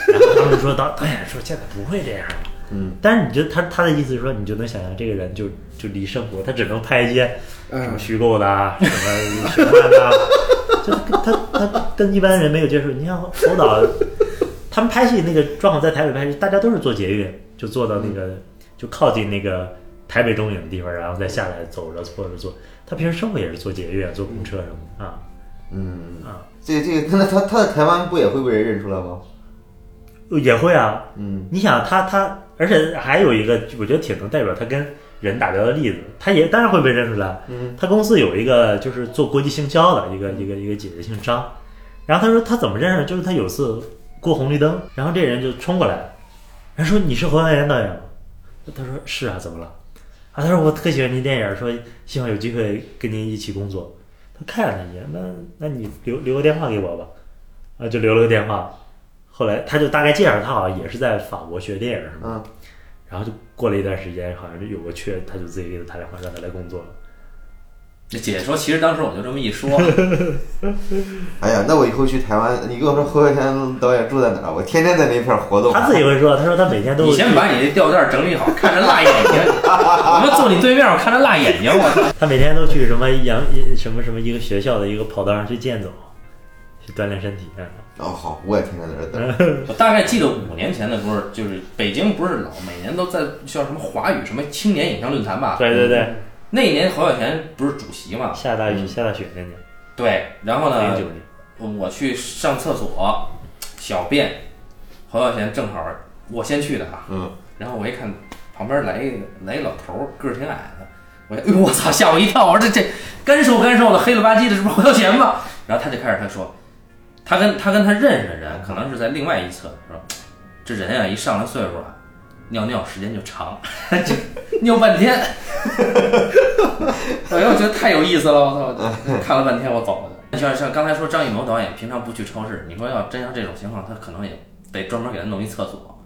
Speaker 3: 然后他们说导导演说现在不会这样了。
Speaker 2: 嗯，
Speaker 3: 但是你就他他的意思是说，你就能想象这个人就就离生活，他只能拍一些什么
Speaker 4: 嗯，
Speaker 3: 虚构的啊，什么玄幻的啊，[laughs] 就他他他跟一般人没有接触。你像侯导，他们拍戏那个状况在台北拍戏，大家都是坐捷运，就坐到那个就靠近那个台北中影的地方，然后再下来走着或者坐。他平时生活也是坐捷运、坐公车什么的啊
Speaker 2: 嗯，
Speaker 3: 啊，
Speaker 2: 这个这个，那他他在台湾不也会被人认出来吗？
Speaker 3: 也会啊。
Speaker 2: 嗯
Speaker 3: 你想他他，而且还有一个我觉得挺能代表他跟人打交道的例子，他也当然会被认出来。
Speaker 2: 嗯
Speaker 3: 他公司有一个就是做国际行销的一个一个一个姐姐姓张，然后他说他怎么认识？就是他有次过红绿灯，然后这人就冲过来，人说你是侯耀岩导演吗？他说是啊，怎么了？啊，他说我特喜欢您电影，说希望有机会跟您一起工作。他看了他一眼，那那你留留个电话给我吧，啊，就留了个电话。后来他就大概介绍，他好像也是在法国学电影什么的。
Speaker 2: 嗯，
Speaker 3: 然后就过了一段时间，好像就有个缺，他就自己给他打电话让他来工作了。
Speaker 1: 这姐说，其实当时我就这么一说，[laughs]
Speaker 2: 哎呀，那我以后去台湾，你跟我说侯孝贤导演住在哪儿，我天天在那片儿活动。
Speaker 3: 他自己会说，他说他每天都
Speaker 1: 你先把你的吊带整理好，看着辣眼睛。我们坐你对面，我看着辣眼睛，我操！
Speaker 3: 他每天都去什么杨什么什么一个学校的一个跑道上去健走，去锻炼身体。嗯
Speaker 2: 哦，好，我也天天在这儿等。[laughs]
Speaker 1: 我大概记得五年前的时候，就是北京不是老每年都在叫什么华语什么青年影像论坛吧？
Speaker 3: 对对对，
Speaker 1: 那一年侯孝贤不是主席嘛？
Speaker 3: 下大雨下大雪那年，
Speaker 1: 对，然后呢
Speaker 3: 零，九年，
Speaker 1: 我我去上厕所小便，侯孝贤正好我先去的啊，
Speaker 2: 嗯，
Speaker 1: 然后我一看旁边来一个来一老头儿，个儿挺矮的，我哎呦我操，吓我一跳！我说这这干瘦干瘦的，黑了吧唧的，这不是侯孝贤吗？然后他就开始他说，他跟他跟他认识的人，可能是在另外一侧，说这人啊一上了岁数了，尿尿时间就长，[laughs] 就尿半天。哎呦，我觉得太有意思了，我操！看了半天我走了。像像刚才说张艺谋导演平常不去超市，你说要真像这种情况，他可能也得专门给他弄一厕所，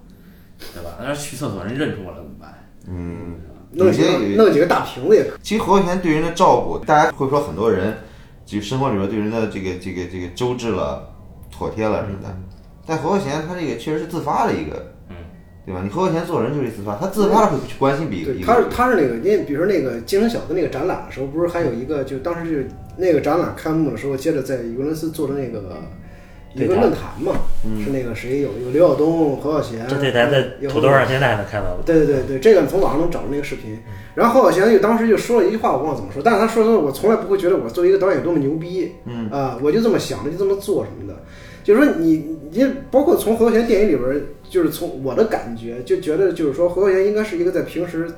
Speaker 1: 对吧？那要去厕所人认出我了怎么办？
Speaker 2: 嗯，
Speaker 4: 弄几个弄几个大瓶子也可以。
Speaker 2: 其实侯孝贤对人的照顾，大家会说很多人，就生活里边对人的这个这个这个周至了、妥帖了什么的。但侯孝贤他这个确实是自发的一个，
Speaker 1: 嗯，
Speaker 2: 对吧？你侯孝贤做人就是自发，他自发的会去关心别人
Speaker 4: 对，他是他是那个，因为比如说那个京城小子那个展览的时候，不是还有一个，就当时就是那个展览开幕的时候，接着在尤伦斯做的那个一个论坛嘛，是那个谁有有刘晓东、何小贤，
Speaker 3: 这对咱在土豆上现在还能看到。
Speaker 4: 对对对对，这个你从网上能找着那个视频。然后何小贤就当时就说了一句话，我忘了怎么说，但是他说的我从来不会觉得我作为一个导演有多么牛逼，嗯啊、我就这么想着就这么做什么的。就是说你你包括从侯孝贤电影里边儿，就是从我的感觉就觉得就是说侯孝贤应该是一个在平时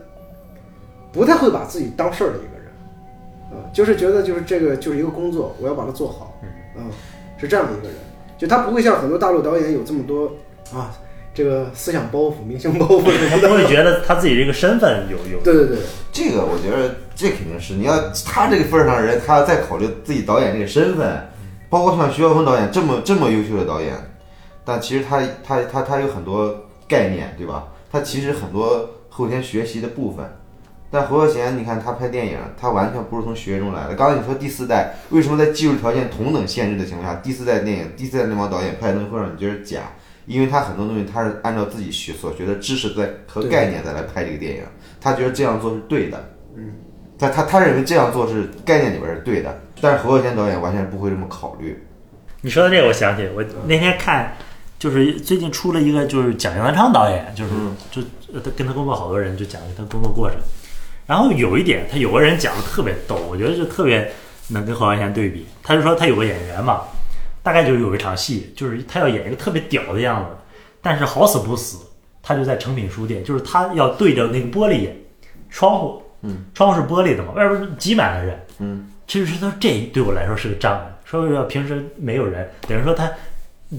Speaker 4: 不太会把自己当事儿的一个人，啊、就是觉得就是这个就是一个工作，我要把它做好，嗯、是这样的一个人，就他不会像很多大陆导演有这么多啊这个思想包袱、明星包袱什么的。
Speaker 3: 他不会觉得他自己这个身份有有
Speaker 4: 对对对，
Speaker 2: 这个我觉得这肯定是你要他这个份儿上的人，他要再考虑自己导演这个身份，包括像徐晓峰导演这么这么优秀的导演，但其实他他他他有很多概念，对吧？他其实很多后天学习的部分。但侯孝贤，你看他拍电影，他完全不是从学业中来的。刚才你说第四代为什么在技术条件同等限制的情况下，第四代电影、第四代那帮导演拍的东西会让你觉得假？因为他很多东西他是按照自己学所学的知识在和概念再来拍这个电影，他觉得这样做是对的。他他他认为这样做是概念里边是对的，但是侯孝贤导演完全不会这么考虑。
Speaker 3: 你说的这个，我想起我那天看，就是最近出了一个，就是蒋杨德昌导演，就是就呃他跟他工作好多人就讲他工作过程，然后有一点他有个人讲的特别逗，我觉得就特别能跟侯孝贤对比。他就说他有个演员嘛，大概就有一场戏，就是他要演一个特别屌的样子，但是好死不死，他就在诚品书店，就是他要对着那个玻璃演窗户，嗯，窗户是玻璃的嘛，外边挤满了人，
Speaker 2: 嗯，
Speaker 3: 其实他这对我来说是个障碍，说要平时没有人，等于说他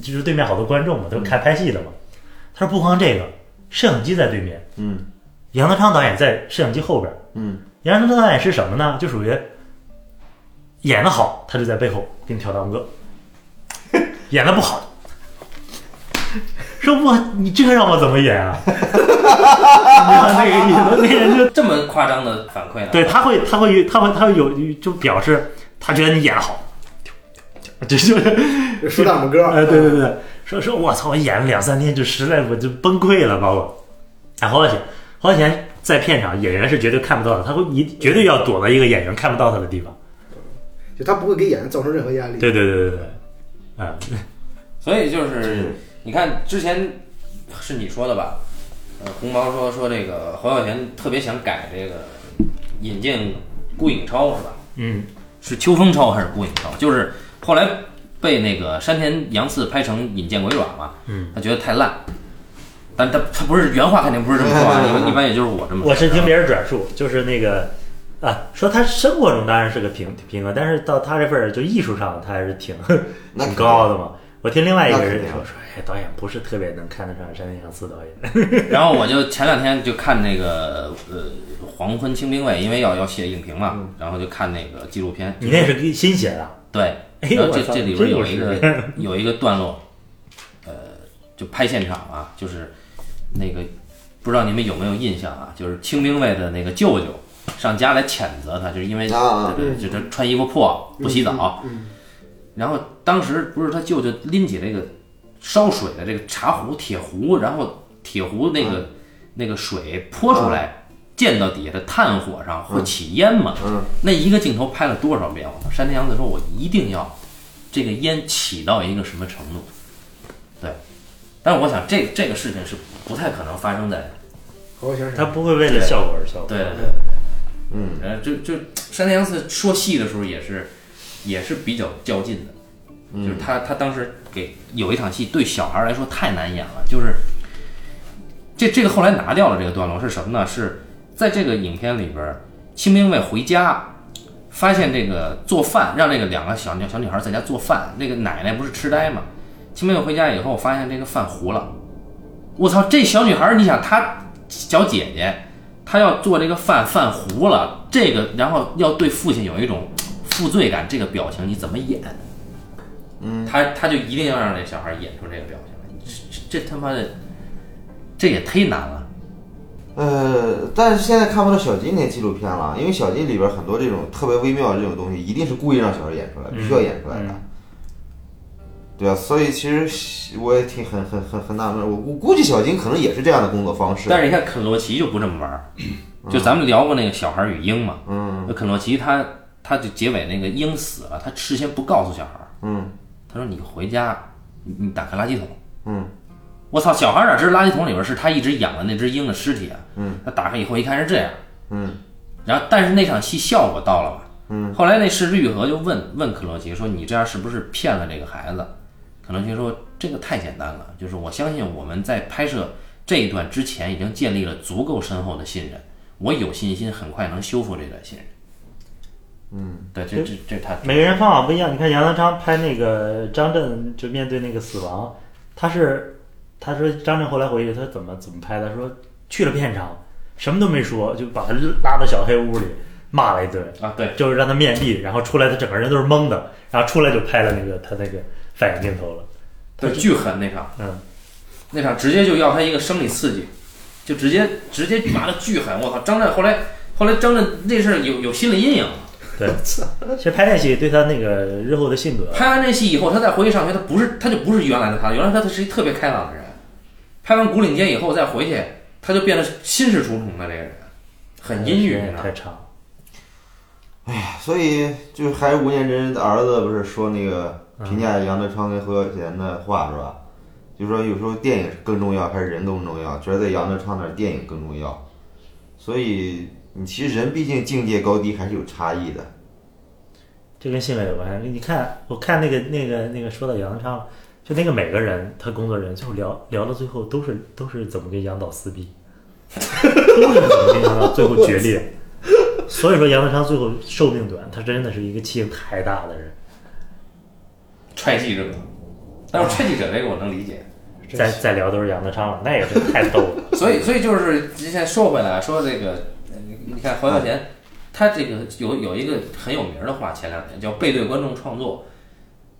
Speaker 3: 就是对面好多观众嘛，都看拍戏的嘛。他说不光这个，摄影机在对面，
Speaker 2: 嗯。
Speaker 3: 杨德昌导演在摄影机后边。
Speaker 2: 嗯，
Speaker 3: 杨德昌导演是什么呢？就属于演的好，他就在背后给你挑大拇哥；[laughs] 演的不好，说我你这个让我怎么演啊？你知道那个意思？那人就
Speaker 1: 这么夸张的反馈呢？
Speaker 3: 对，他会，他会，他会，他会有就表示他觉得你演得好，就就是
Speaker 4: 大拇哥。
Speaker 3: 哎，对对对，说说我操，我演了两三天就实在我就崩溃了，把我。哎，侯孝贤，侯孝贤在片场演员是绝对看不到的，他会一绝对要躲到一个演员看不到他的地方。
Speaker 4: 就他不会给演员造成任何压力。
Speaker 3: 对对对对对，啊、
Speaker 1: 所以就是你看之前是你说的吧？呃，红毛说说这个侯孝贤特别想改这个引进顾影超是吧？
Speaker 3: 嗯，
Speaker 1: 是秋风超还是顾影超？就是后来被那个山田洋次拍成《引荐鬼爪》嘛，
Speaker 3: 嗯，
Speaker 1: 他觉得太烂，但他他不是原话肯定不是这么说啊，一般一般也就是我这么说。
Speaker 3: 我是听别人转述，就是那个啊，说他生活中当然是个平平和，但是到他这份儿就艺术上他还是挺挺高的嘛。我听另外一个人说说，哎，导演不是特别能看得上山田洋次导演。[laughs]
Speaker 1: 然后我就前两天就看那个呃《黄昏清兵卫》，因为要要写影评嘛，然后就看那个纪录片。
Speaker 3: 你那是给新写的？
Speaker 1: 对，
Speaker 3: 哎
Speaker 1: 然后这这里边有一个有一个段落，[laughs] 呃，就拍现场啊，就是那个不知道你们有没有印象啊？就是清兵卫的那个舅舅上家来谴责他，就是因为
Speaker 2: 啊啊
Speaker 1: 对对就他穿衣服破不洗澡，然后当时不是他舅舅拎起那个烧水的这个茶壶铁壶，然后铁壶那个、那个水泼出来，溅到底下的炭火上会起烟嘛？
Speaker 2: 嗯
Speaker 1: 那一个镜头拍了多少遍？我操！山田洋子说：“我一定要这个烟起到一个什么程度。对，但是我想这这个事情是不太可能发生在，
Speaker 4: 侯先
Speaker 3: 他，不会为了效果而效果。
Speaker 1: 对对对，
Speaker 2: 嗯，
Speaker 1: 呃，就就山田洋次说戏的时候也是也是比较较劲的，就是他他当时给有一场戏对小孩来说太难演了，就是这这个后来拿掉了这个段落是什么呢？是在这个影片里边儿，清兵卫回家。发现这个做饭，让这个两个小小女孩在家做饭。那个奶奶不是痴呆吗？清兵卫回家以后，发现这个饭糊了。我操，这小女孩，你想她小姐姐，她要做这个饭，饭糊了，这个然后要对父亲有一种负罪感，这个表情你怎么演？嗯，他他就一定要让这小孩演出这个表情来，这这这他妈的，这也忒难了。
Speaker 2: 呃，但是现在看不到小金那纪录片了，因为小金里边很多这种特别微妙的这种东西，一定是故意让小孩演出来，必须要演出来的。对啊，所以其实我也挺很很很很纳闷，我我估计小金可能也是这样的工作方式。
Speaker 1: 但是你看肯洛奇就不这么玩儿，就咱们聊过那个小孩与鹰嘛，
Speaker 2: 嗯
Speaker 1: 那肯洛奇他他就结尾那个鹰死了，他事先不告诉小孩儿，
Speaker 2: 嗯
Speaker 1: 他说你回家，你你打开垃圾桶。
Speaker 2: 嗯
Speaker 1: 我操，小孩哪知道垃圾桶里边是他一直养的那只鹰的尸体啊？
Speaker 2: 嗯，
Speaker 1: 他打开以后一看是这样，
Speaker 2: 嗯
Speaker 1: 然后但是那场戏效果到了吧？
Speaker 2: 嗯，
Speaker 1: 后来那石之愈合就问问克罗奇说：“你这样是不是骗了这个孩子？”克洛奇说：“这个太简单了，就是我相信我们在拍摄这一段之前已经建立了足够深厚的信任，我有信心很快能修复这段信任。”嗯，对，这这这他
Speaker 3: 每个人方法不一样。你看杨德昌拍那个张震，就面对那个死亡，他是他说张震后来回忆，他怎么怎么拍的？说去了片场，什么都没说，就把他拉到小黑屋里骂了一顿，
Speaker 1: 啊，对，
Speaker 3: 就是让他面壁，然后出来他整个人都是懵的，然后出来就拍了那个他那个反应镜头了。
Speaker 1: 对，巨狠那场，
Speaker 3: 嗯，
Speaker 1: 那场直接就要他一个生理刺激，就直接直接骂的巨狠。我靠，张震后来后来张震那事儿有有心理阴影。
Speaker 3: 对，[laughs] 其实拍那戏对他那个日后的性格，
Speaker 1: 拍完这戏以后，他再回去上学，他不是他就不是原来的他，原来他他是一特别开朗的人。拍完《古岭街》以后再回去，他就变得心事重重的这个人，很阴郁，你知道吗
Speaker 3: 太长。
Speaker 2: 所以就是还是吴念真的儿子不是说那个评价杨德昌跟侯孝贤的话是吧？就说有时候电影更重要还是人更重要？觉得在杨德昌那儿电影更重要。所以你其实人毕竟境界高低还是有差异的。
Speaker 3: 这跟性格有关系。你看，我看那个那个那个说到杨德昌，就那个每个人他工作人员最后聊聊到最后都是都是怎么跟杨导撕逼，都是怎么跟杨导最后决裂。所以说杨德昌最后寿命短，他真的是一个气性太大的人。
Speaker 1: 踹记者。但是踹记者那个我能理解，
Speaker 3: 再再聊都是杨德昌了，那也是太逗了。
Speaker 1: 所以所以就是现在说回来说这个，呃你你看侯孝贤，他这个有有一个很有名的话，前两年叫背对观众创作。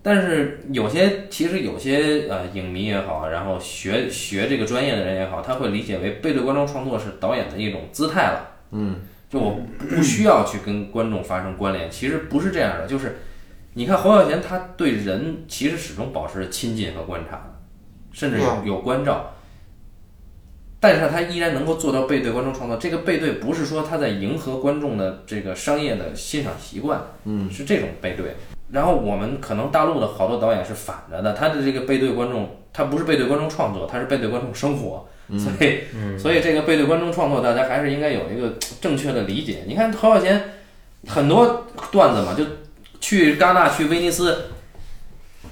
Speaker 1: 但是有些其实有些呃影迷也好，然后学学这个专业的人也好，他会理解为背对观众创作是导演的一种姿态了。
Speaker 2: 嗯，
Speaker 1: 就我不需要去跟观众发生关联，其实不是这样的。就是你看侯孝贤，他对人其实始终保持着亲近和观察，甚至有有关照。但是他依然能够做到背对观众创作，这个背对不是说他在迎合观众的这个商业的欣赏习惯，
Speaker 2: 嗯，
Speaker 1: 是这种背对。然后我们可能大陆的好多导演是反着的，他的这个背对观众，他不是背对观众创作，他是背对观众生活。所以，所以这个背对观众创作，大家还是应该有一个正确的理解。你看侯孝贤很多段子嘛，就去戛纳、去威尼斯，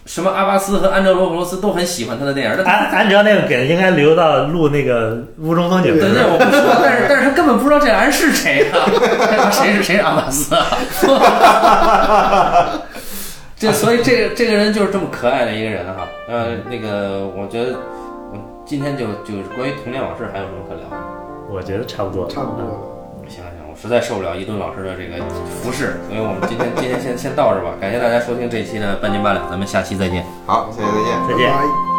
Speaker 1: 什么阿巴斯和安哲罗普罗斯都很喜欢他的电影。但
Speaker 3: 安安哲那个梗应该留到录那个屋中风景
Speaker 1: 对对，我不说，但是但是他根本不知道这俩人是谁啊，谁是谁是阿巴斯啊？[laughs] 这所以这个这个人就是这么可爱的一个人哈。呃，那个我觉得我今天就就是关于童年往事还有什么可聊的？
Speaker 3: 我觉得差不多。
Speaker 4: 差不多了。
Speaker 1: 实在受不了一顿老师的这个服侍，所以我们今天今天先先到这儿吧。感谢大家收听这一期的半斤八两，咱们下期再见。
Speaker 2: 好，下期再见。
Speaker 3: 再见
Speaker 4: 拜。拜